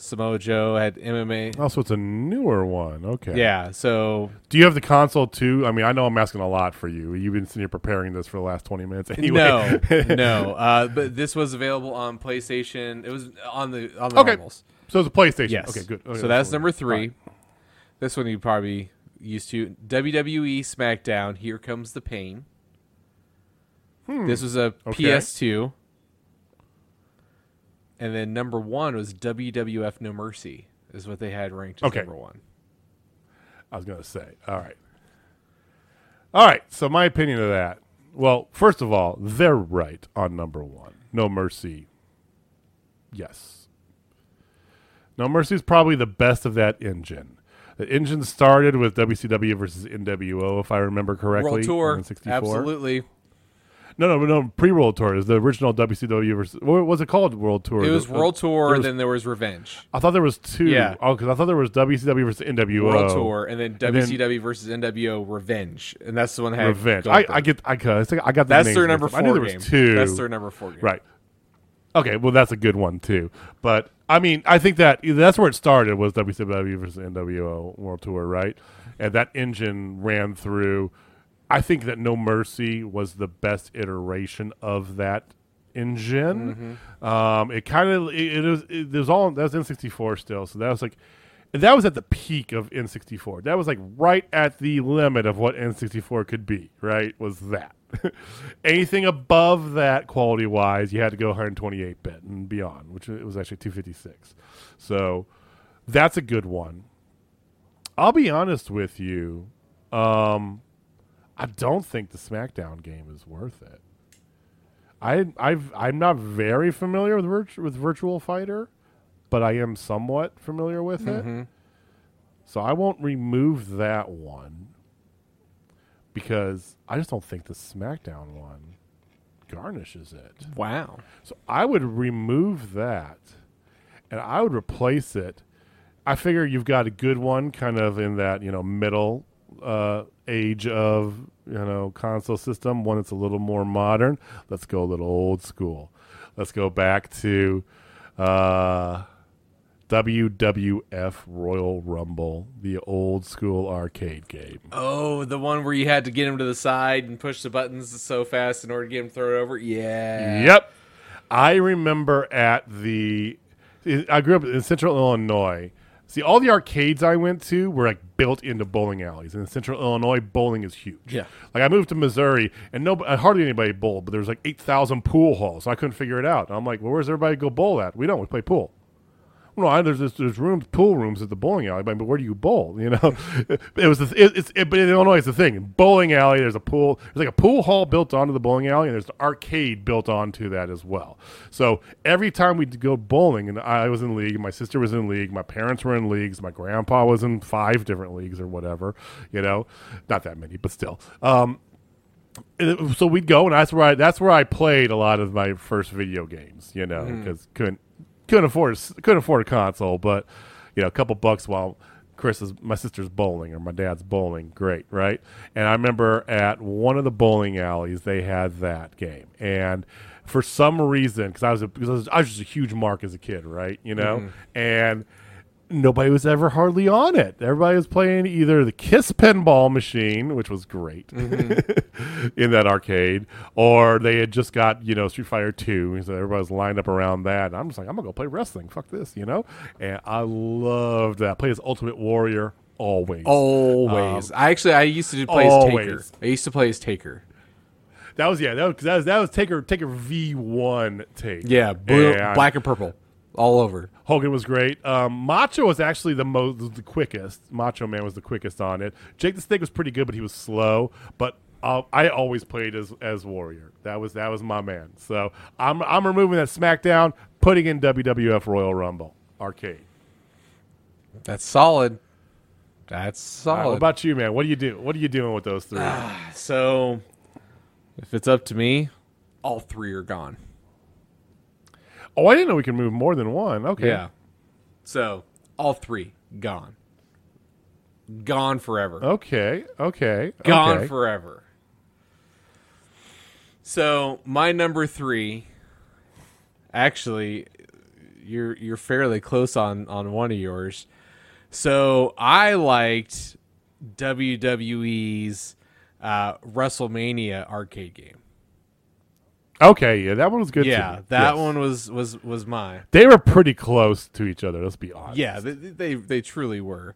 Samoa Joe, had MMA. also, it's a newer one. Okay. Yeah. So Do you have the console too? I mean, I know I'm asking a lot for you. You've been sitting here preparing this for the last 20 minutes anyway. no, *laughs* no. Uh, but this was available on PlayStation. It was on the on the Okay. normals. So it's a PlayStation. Yes. Okay, good. Okay, so that's cool. number three. Right. This one you probably used to WWE SmackDown. Here comes the pain. This was a Hmm. Okay. PS2. And then number one was WWF No Mercy, is what they had ranked as Okay. number one. I was going to say. All right. All right. So my opinion of that. Well, first of all, they're right on number one. No Mercy. Yes. No Mercy is probably the best of that engine. The engine started with WCW versus NWO, if I remember correctly. World Tour. in 64. Absolutely. No, no, no. Pre-World Tour is the original WCW versus. What was it called? World Tour. It was The- uh, World Tour, there and then there was Revenge. I thought there was two. Yeah. Oh, because I thought there was WCW versus NWO. World Tour, and then then- WCW versus NWO Revenge. And that's the one that had Revenge. I, I get. I got. I got That's their number four I knew there game. was two. That's their number four game. Right. Okay. Well, that's a good one too. But I mean, I think that that's where it started was WCW versus NWO World Tour, right? And that engine ran through. I think that No Mercy was the best iteration of that engine. Um, it kind of it, it was it, there's all that was N64 still, so that was like that was at the peak of N64. That was like right at the limit of what N64 could be. Right? Was that *laughs* anything above that quality wise, you had to go 128 bit and beyond, which it was actually 256. So that's a good one. I'll be honest with you. Um, I don't think the SmackDown game is worth it. I I've I'm not very familiar with virtu- with Virtual Fighter, but I am somewhat familiar with it. Mm-hmm. So I won't remove that one because I just don't think the SmackDown one garnishes it. Wow. So I would remove that and I would replace it. I figure you've got a good one kind of in that, you know, middle uh, age of, you know, console system, one that's a little more modern. Let's go a little old school. Let's go back to uh, WWF Royal Rumble, the old school arcade game. Oh, the one where you had to get him to the side and push the buttons so fast in order to get him thrown over. Yeah. Yep. I remember at the. I grew up in Central Illinois. See, all the arcades I went to were like built into bowling alleys. And in Central Illinois, bowling is huge. Yeah. Like I moved to Missouri, and no, uh, hardly anybody bowled, but there was like eight thousand pool halls. So I couldn't figure it out. And I'm like, well, where's everybody go bowl at? We don't. We play pool. No, I, there's this, there's rooms, pool rooms at the bowling alley, but where do you bowl? *laughs* You know, it was the, it, it's it, but in Illinois, it's the thing. Bowling alley, there's a pool. There's like a pool hall built onto the bowling alley, and there's an arcade built onto that as well. So every time we'd go bowling, and I was in league, my sister was in league, my parents were in leagues, my grandpa was in five different leagues or whatever. You know, not that many, but still. Um, so we'd go, and that's where I that's where I played a lot of my first video games. You know, because couldn't couldn't afford couldn't afford a console, but you know, a couple bucks while Chris is my sister's bowling or my dad's bowling, great, right? And I remember at one of the bowling alleys they had that game, and for some reason, because I was a, because I was, I was just a huge mark as a kid, right? You know, mm-hmm. and nobody was ever hardly on it. Everybody was playing either the Kiss pinball machine, which was great mm-hmm. *laughs* in that arcade, or they had just got you know Street Fighter Two, so everybody was lined up around that. And I'm just like, I'm gonna go play wrestling. Fuck this, you know. And I loved that. I Play as Ultimate Warrior always. Always. Um, I actually I used to play as Taker. I used to play as Taker. That was yeah. That was that was, that was Taker Taker V one take. Yeah, blue, And black and purple, all over. Hogan was great. Um, Macho was actually the most the quickest. Macho Man was the quickest on it. Jake the Snake was pretty good, but he was slow. But uh, I always played as as Warrior. That was that was my man. So I'm I'm removing that SmackDown, putting in WWF Royal Rumble arcade. That's solid. That's All right, solid. what about you, man? What do you do? What are you doing with those three? so, if it's up to me, all three are gone. Oh, I didn't know we could move more than one. Okay. Yeah. So all three gone. Gone forever. Okay. Okay. Gone okay. forever. So my number three, actually, you're you're fairly close on on one of yours. So I liked WWE's uh, WrestleMania arcade game. Okay. Yeah, that one was good. Yeah, that Yes. one was was was my. They were pretty close to each other. Let's be honest. Yeah, they they, they truly were.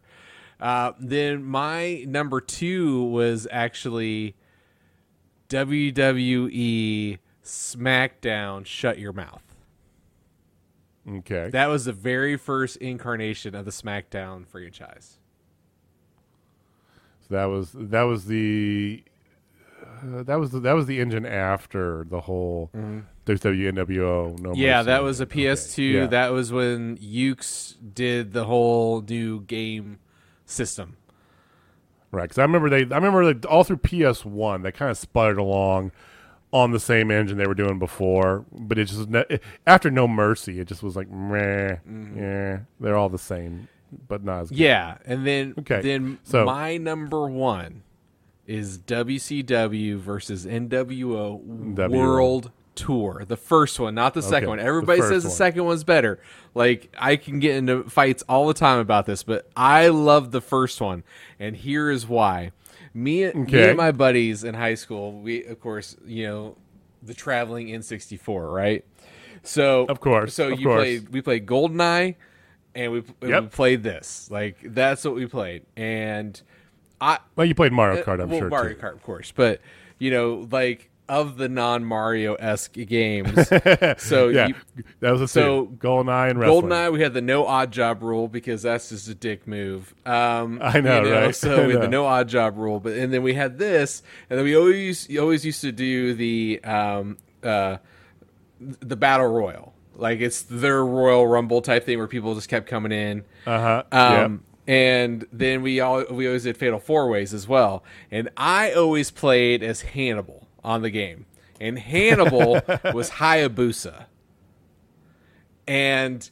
Uh, then my number two was actually WWE SmackDown. Shut your mouth. Okay. That was the very first incarnation of the SmackDown franchise. So that was that was the uh, that was the, that was the engine after the whole WWE NWO. No Mm-hmm. yeah, Mercy. that was a PS2. Yeah. That was when Yuke's did the whole new game system. right. Because I remember they I remember like, all through PS One they kind of sputtered along on the same engine they were doing before, but it just ne- after No Mercy it just was like meh, yeah, they're all the same, but not as good. Yeah, and then Okay, then so- my number one is WCW versus NWO WO. World Tour, the first one, not the second Okay, one. Everybody first says the one. second one's better. Like I can get into fights all the time about this, but I love the first one, and here is why. Me, me and my buddies in high school, we of course, you know, the traveling N64, right? So Of course, so of you course. played we played GoldenEye, and we, we Yep. played this. Like that's what we played, and I Well, you played Mario Kart, I'm Uh, well, sure Mario too. Kart, of course, but you know, like of the non Mario esque games. *laughs* so yeah, you, that was a so. Goldeneye and wrestling. Goldeneye, we had the no Oddjob rule because that's just a dick move. Um, *laughs* I know, you right? So *laughs* we had the no Oddjob rule, but and then we had this, and then we always always used to do the um, uh, the battle royal, like it's their Royal Rumble type thing where people just kept coming in. Uh huh. Um, And then we all we always did fatal four ways as well. And I always played as Hannibal on the game, and Hannibal *laughs* was Hayabusa. And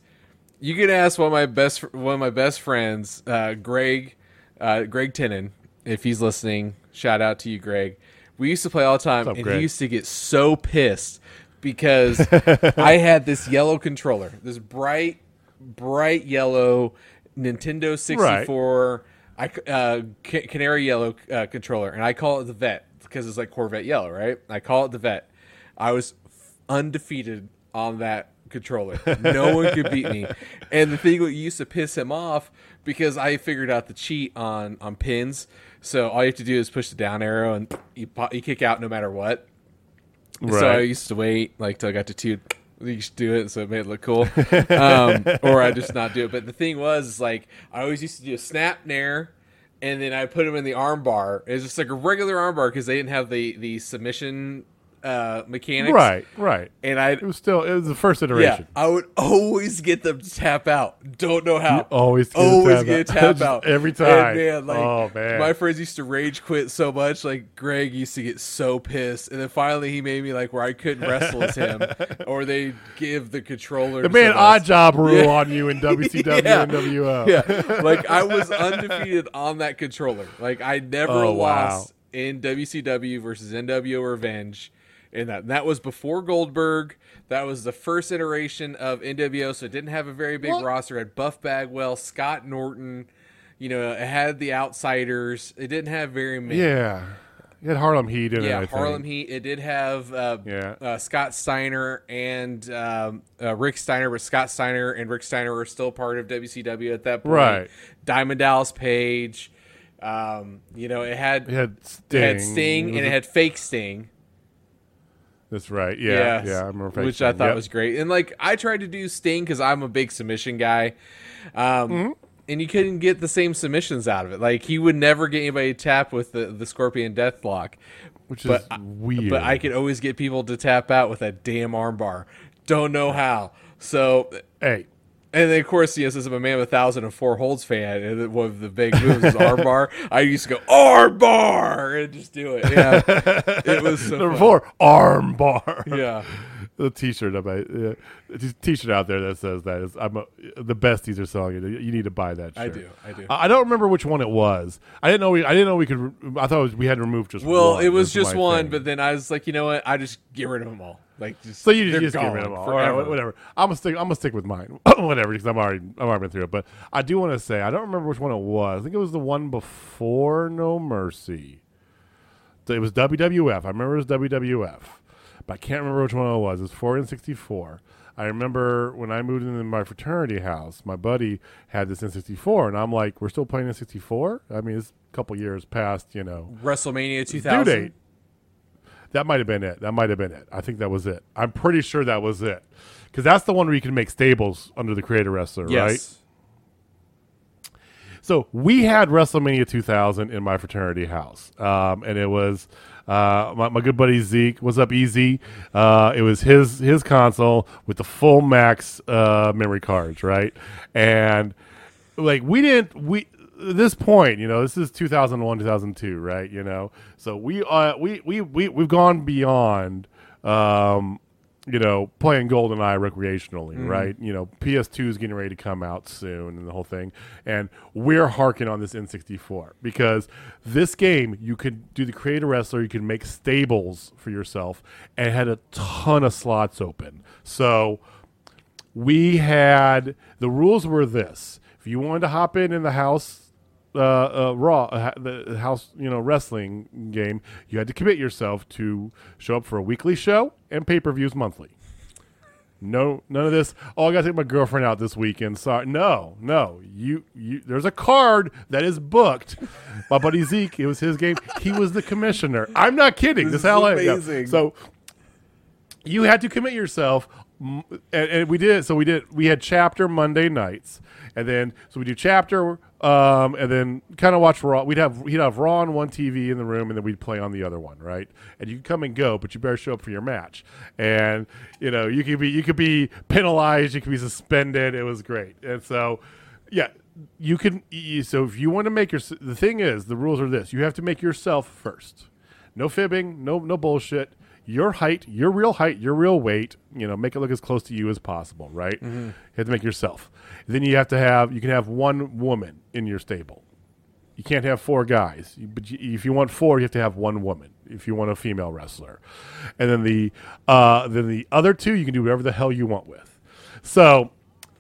you can ask one of my best one of my best friends, uh, Greg, uh, Greg Tenen, if he's listening. Shout out to you, Greg. We used to play all the time, up, and Greg? he used to get so pissed because *laughs* I had this yellow controller, this bright, bright yellow Nintendo 64, I, uh, canary yellow uh, controller, and I call it the Vet because it's like Corvette yellow, right? I call it the Vet. I was undefeated on that controller. No one could beat me. *laughs* And the thing that used to piss him off because I figured out the cheat on on pins. So all you have to do is push the down arrow and you pop, you kick out no matter what. So I used to wait like till I got to two. You should do it, so it made it look cool. um, *laughs* or I just not do it. But the thing was, like I always used to do a snap mare, and then I put him in the arm bar. It just like a regular arm bar because they didn't have the the submission uh, mechanics. Right. Right. And I It was still. It was the first yeah, iteration. I would always get them to tap out. Don't know how. always get a always tap get a out. tap *laughs* out every And, time. man, like, Oh, man. my friends used to rage quit so much. Like Greg used to get so pissed, and then finally he made me like where I couldn't wrestle as him, *laughs* or they give the controller. The man Oddjob rule Yeah. on you in WCW *laughs* Yeah. and WO. Yeah, like I was undefeated on that controller. Like I never Oh, wow. lost in WCW versus NWO Revenge. And that that was before Goldberg. That was the first iteration of NWO, so it didn't have a very big What? roster. It had Buff Bagwell, Scott Norton. You know, it had the Outsiders. It didn't have very many. Yeah. You had Harlem Heat in it. Yeah, Harlem think. Heat. It did have uh, Yeah. uh, Scott Steiner and um, uh, Rick Steiner, but Scott Steiner and Rick Steiner were still part of WCW at that point. Right. Diamond Dallas Page. Um, you know, it had It had Sting. it had Sting was and a- it had fake Sting. That's right. Yeah. Yeah. I remember. Which I thought Yep. was great. And like I tried to do Sting because I'm a big submission guy, um, Mm-hmm. and you couldn't get the same submissions out of it. Like he would never get anybody to tap with the the Scorpion Deathlock, Which is but I- weird. but I could always get people to tap out with that damn armbar. Don't know how. So Hey. And then, of course, yes, as I'm a man of a thousand and four holds fan, and one of the big moves is armbar. I used to go armbar and just do it. Yeah, it was so Number fun. four, arm bar. Yeah, the T-shirt up, yeah, T-shirt out there that says that is I'm a, the besties are selling. You need to buy that. Shirt. I do, I do. I I don't remember which one it was. I didn't know we. I didn't know we could. I thought was, we had to remove just. well, one. it was That's just one, thing. but then I was like, you know what? I just get rid of them all. Like, just so you just get rid of all. All right, whatever. I'm gonna stick. I'm gonna stick with mine. *laughs* whatever, because I'm already. I'm already been through it. But I do want to say I don't remember which one it was. I think it was the one before No Mercy. It was WWF. I remember it was WWF, but I can't remember which one it was. It was four and sixty four. I remember when I moved into my fraternity house, my buddy had this N64, and I'm like, "We're still playing N64." I mean, it's a couple years past, you know, WrestleMania due 2000. date. That might have been it. That might have been it. I think that was it. I'm pretty sure that was it, because that's the one where you can make stables under the Creator Wrestler, right? So we had WrestleMania 2000 in my fraternity house, um, and it was uh, my, my good buddy Zeke. What's up, Easy? Uh, it was his his console with the full max uh, memory cards, right? And like we didn't we this point, you know, this is 2001, 2002, right? You know, so we uh we we we we've gone beyond um you know, playing GoldenEye recreationally, right? You know, PS2 is getting ready to come out soon and the whole thing. And we're harking on this N64 because this game, you could do the creator wrestler, you could make stables for yourself, and it had a ton of slots open. So we had the rules were this if you wanted to hop in in the house uh, uh, raw uh, the house you know wrestling game you had to commit yourself to show up for a weekly show and pay-per-views monthly No, none of this. Oh, I got to take my girlfriend out this weekend. Sorry, no, no. You, you. There's a card that is booked. my buddy *laughs* Zeke. It was his game. He was the commissioner. I'm not kidding. This, This is how I. yeah. amazing. So you had to commit yourself and, and we did so we did we had chapter monday nights and then so we do chapter um, and then kind of watch raw. We'd have we'd have raw on one tv in the room and then we'd play on the other one right? And you can come and go but you better show up for your match. And you know you could be you could be penalized you could be suspended. It was great. And so yeah you can you, so if you want to make your the thing is the rules are this. You have to make yourself first. No fibbing, no no bullshit. Your height, your real height, your real weight. You know, make it look as close to you as possible. Right? You have to make yourself. Then you have to have. You can have one woman in your stable. You can't have four guys. But you, if you want four, you have to have one woman. If you want a female wrestler, and then the uh, then the other two, you can do whatever the hell you want with. So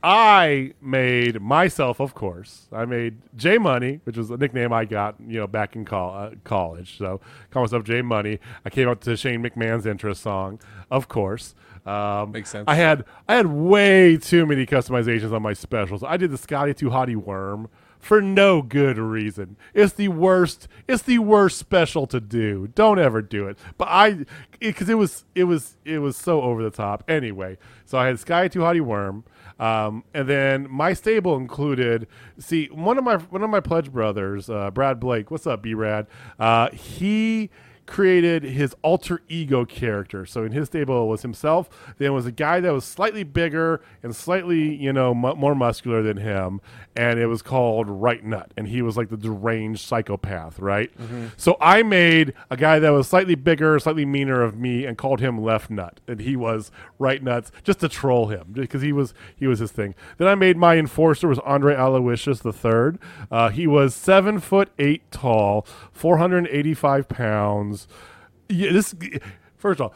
I made myself, of course. I made J Money, which was a nickname I got, you know, back in col- uh, college. So call myself J Money. I came up to Shane McMahon's intro song, of course. Um, Makes sense. I had I had way too many customizations on my specials. I did the Scotty Too Hottie Worm for no good reason. It's the worst. It's the worst special to do. Don't ever do it. But I, because it, was it was it was so over the top. Anyway, so I had Sky Too Hottie Worm, um, and then my stable included. See, one of my one of my pledge brothers, uh, Brad Blake. What's up, B Rad? Uh, he created his alter ego character. So in his stable was himself. Then was a guy that was slightly bigger and slightly, you know, mu- more muscular than him, and it was called Right Nut, and he was like the deranged psychopath, right? So I made a guy that was slightly bigger, slightly meaner of me, and called him Left Nut, and he was Right Nuts just to troll him because he was he was his thing. Then I made my enforcer was Andre Aloysius the third. Uh, he was seven foot eight tall, four hundred eighty five pounds. Yeah, this first of all,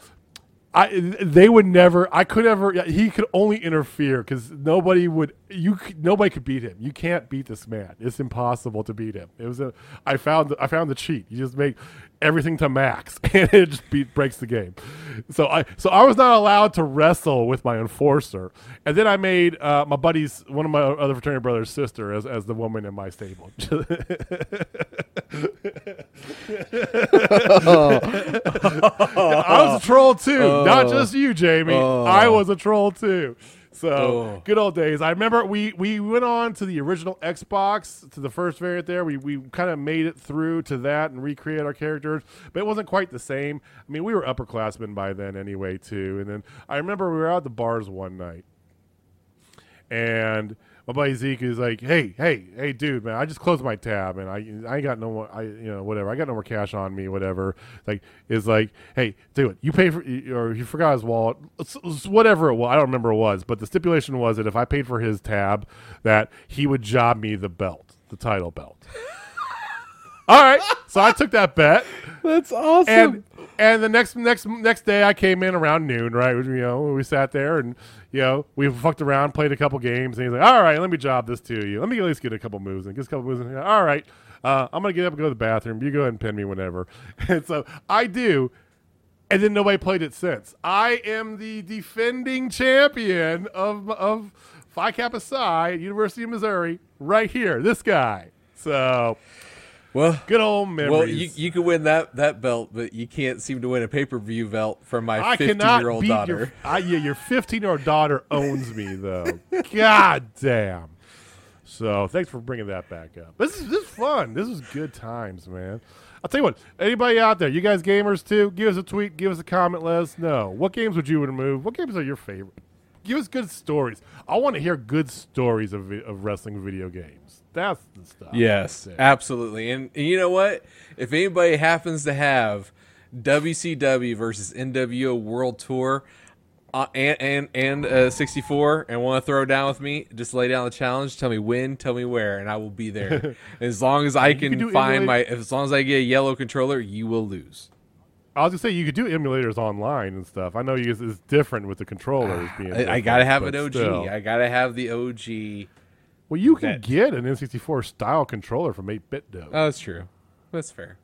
I they would never. I could ever. He could only interfere because nobody would. You nobody could beat him. You can't beat this man. It's impossible to beat him. It was a. I found. I found the cheat. You just make everything to max, *laughs* and it just beat, breaks the game. So I. So I was not allowed to wrestle with my enforcer, and then I made uh, my buddy's one of my other fraternity brothers' sister as as the woman in my stable. *laughs* *laughs* I was a troll too, not oh. just you, Jamie. I oh. was a troll too. So Oh. good old days. I remember we we went on to the original Xbox to the first variant there. We we kind of made it through to that and recreate our characters, but it wasn't quite the same. I mean, we were upperclassmen by then anyway too. And then I remember we were out at the bars one night, and my buddy Zeke is like, "Hey, hey, hey, dude, man, I just closed my tab and I, I ain't got no more, I, you know, whatever. I got no more cash on me, whatever." Like, is like, "Hey, do it. You pay for, or he forgot his wallet, whatever it was. I don't remember what it was, but the stipulation was that if I paid for his tab, that he would job me the belt, the title belt." *laughs* All right, so I took that bet That's awesome. and and the next next next day I came in around noon, right? You know, we sat there and you know we fucked around, played a couple games, and he's like, "All right, let me job this to you. Let me at least get a couple moves in. Get a couple moves in. All right, uh, I'm gonna get up and go to the bathroom. You go ahead and pin me whenever." *laughs* And so I do. And then nobody played it since. I am the defending champion of of Phi Kappa Psi, University of Missouri, right here. This guy. So well, good old memories. well, you you can win that that belt, but you can't seem to win a pay per view belt from my fifteen year old daughter. your. I, yeah, your 15 year old daughter owns me though. *laughs* God damn. So thanks for bringing that back up. This is this is fun. This is good times, man. I'll tell you what. Anybody out there, you guys gamers too? Give us a tweet. Give us a comment. Let us know what games would you remove. What games are your favorite? Give us good stories. I want to hear good stories of of wrestling video games. That's the stuff. Yes, absolutely. And, and you know what? If anybody happens to have WCW versus NWO World Tour uh, and and and uh, 64 and want to throw down with me, just lay down the challenge. Tell me when, tell me where, and I will be there. *laughs* as long as I can can, find emulate- my, as long as I get a yellow controller, you will lose. I was gonna say you could do emulators online and stuff. I know you it's different with the controllers being. I, I gotta have an OG. still. I gotta have the OG. Well, you can that- get an N64 style controller from 8 Bit Dough. Oh, that's true. That's fair.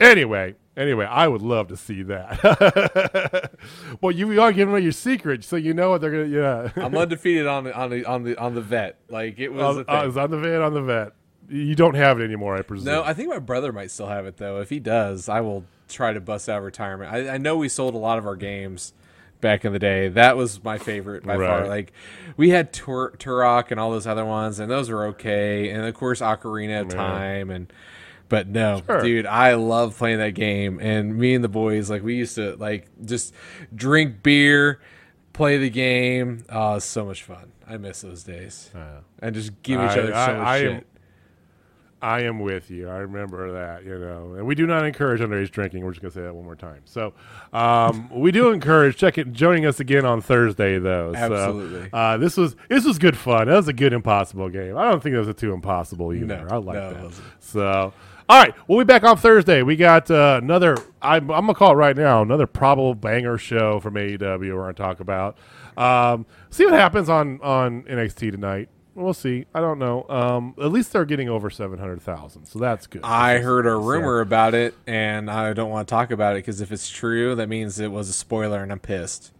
Anyway, anyway, I would love to see that. *laughs* well, you are giving away your secret, so you know what they're gonna. Yeah, I'm undefeated on the on the on the on the vet. Like it was. on, a thing. uh, on the vet, on the vet. You don't have it anymore, I presume. No, I think my brother might still have it though. If he does, I will try to bust out retirement. I, I know we sold a lot of our games back in the day. That was my favorite by far. Like we had Tur- Turok and all those other ones, and those were okay. And of course, Ocarina of Time and. But no, Sure. dude, I love playing that game. And me and the boys, like, we used to like just drink beer, play the game. Oh, so much fun. I miss those days. And just give each I- other so I- much I shit. I am with you. I remember that, you know. And we do not encourage underage drinking. We're just going to say that one more time. So, um, *laughs* we do encourage check it, joining us again on Thursday, though. So, Absolutely. uh, this was this was good fun. That was a good impossible game. I don't think that was a too impossible either. No, I like no, that. So, all right, we'll be back on Thursday. We got uh, another. I'm, I'm gonna call it right now. Another probable banger show from AEW. We're gonna talk about. Um, see what happens on on NXT tonight. We'll see. I don't know. Um, at least they're getting over seven hundred thousand, so that's good. I heard a rumor about it, and I don't want to talk about it because if it's true, that means it was a spoiler, and I'm pissed.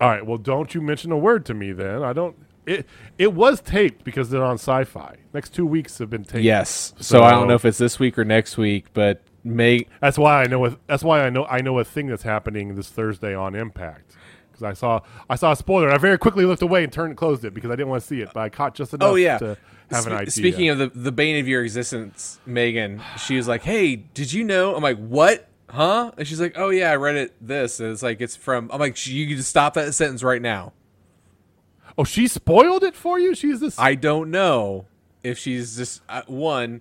All right. Well, don't you mention a word to me then. I don't. It it was taped because they're on Syfy. Next two weeks have been taped. Yes. So, I don't know if it's this week or next week, but make That's why I know. A, that's why I know. I know a thing that's happening this Thursday on Impact because I saw I saw a spoiler. I very quickly looked away and turned and closed it because I didn't want to see it. But I caught just enough oh yeah. to have an idea. Speaking of the the bane of your existence, Megan, she was like, "Hey, did you know?" I'm like, "What?" Huh? And she's like, "Oh yeah, I read it. This." And it's like it's from. I'm like, "You can just stop that sentence right now." oh, she spoiled it for you. She's this. I don't know if she's just uh, one.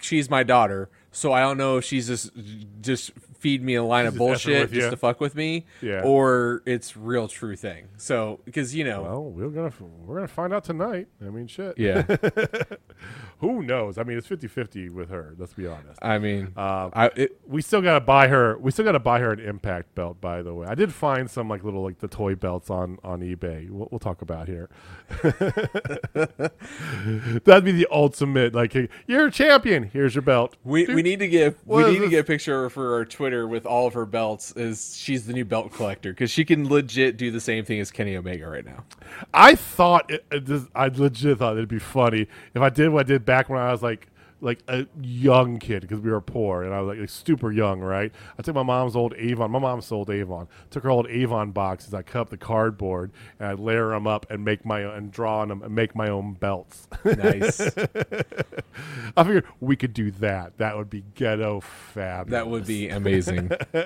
She's my daughter, so I don't know if she's just just feed me a line of bullshit just to fuck with me, Yeah. or it's real true thing. So because you know, well, we're gonna we're gonna find out tonight. I mean, shit. yeah, *laughs* Who knows? I mean, it's 50-50 with her. Let's be honest. I mean, Um, I it, we still gotta buy her. We still gotta buy her an Impact belt. By the way, I did find some like little like the toy belts on on eBay. We'll, we'll talk about here. *laughs* That'd be the ultimate. Like, you're a champion. Here's your belt. we we need to get we need to get a picture for our Twitter with all of her belts. Is she's the new belt collector because she can legit do the same thing as Kenny Omega right now. I thought it, it I legit thought it'd be funny if I did what I did back when I was like like a young kid because we were poor and I was like, like super young, right? I took my mom's old Avon. My mom sold Avon. Took her old Avon boxes. I cut up the cardboard and I layer them up and make my own, and draw on them and make my own belts. Nice, *laughs* I figured we could do that. That would be ghetto fab. that would be amazing. *laughs*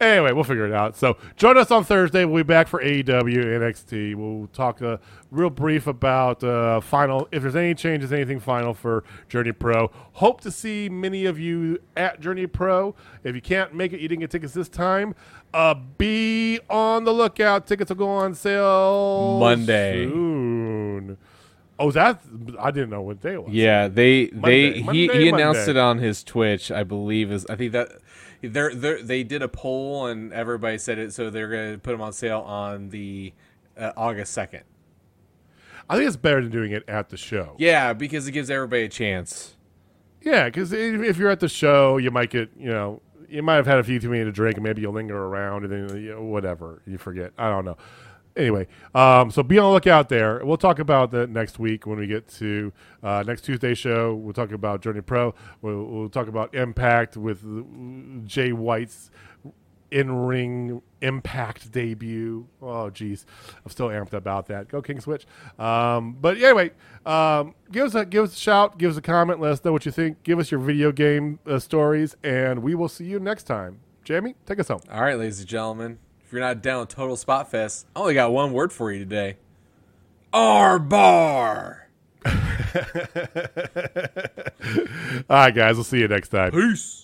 Anyway, we'll figure it out. So join us on Thursday. We'll be back for AEW NXT. We'll talk uh, real brief about uh, final. If there's any changes, anything final for Journey Pro. Hope to see many of you at Journey Pro. If you can't make it, you didn't get tickets this time. Uh, be on the lookout. Tickets will go on sale Monday. soon. Oh, that I didn't know what day it was. Yeah, they Monday, they he, Monday, he announced Monday. it on his Twitch, I believe is I think that they're, they're they did a poll and everybody said it, so they're gonna put them on sale on the uh, August second. I think it's better than doing it at the show. Yeah, because it gives everybody a chance. Yeah, because if you're at the show, you might get, you know, you might have had a few too many to drink, and maybe you'll linger around, and then you know, whatever you forget. I don't know. Anyway, um, so be on the lookout there. We'll talk about that next week when we get to uh, next Tuesday show. We'll talk about Journey Pro. We'll, we'll talk about Impact with Jay White's in ring Impact debut. Oh, geez, I'm still amped about that. Go King Switch. Um, but anyway, um, give us a give us a shout, give us a comment, let us know what you think. Give us your video game uh, stories, and we will see you next time. Jamie, take us home. All right, ladies and gentlemen, if you're not down with Total Spot Fest, I only got one word for you today. R bar. *laughs* All right, guys, we'll see you next time. Peace.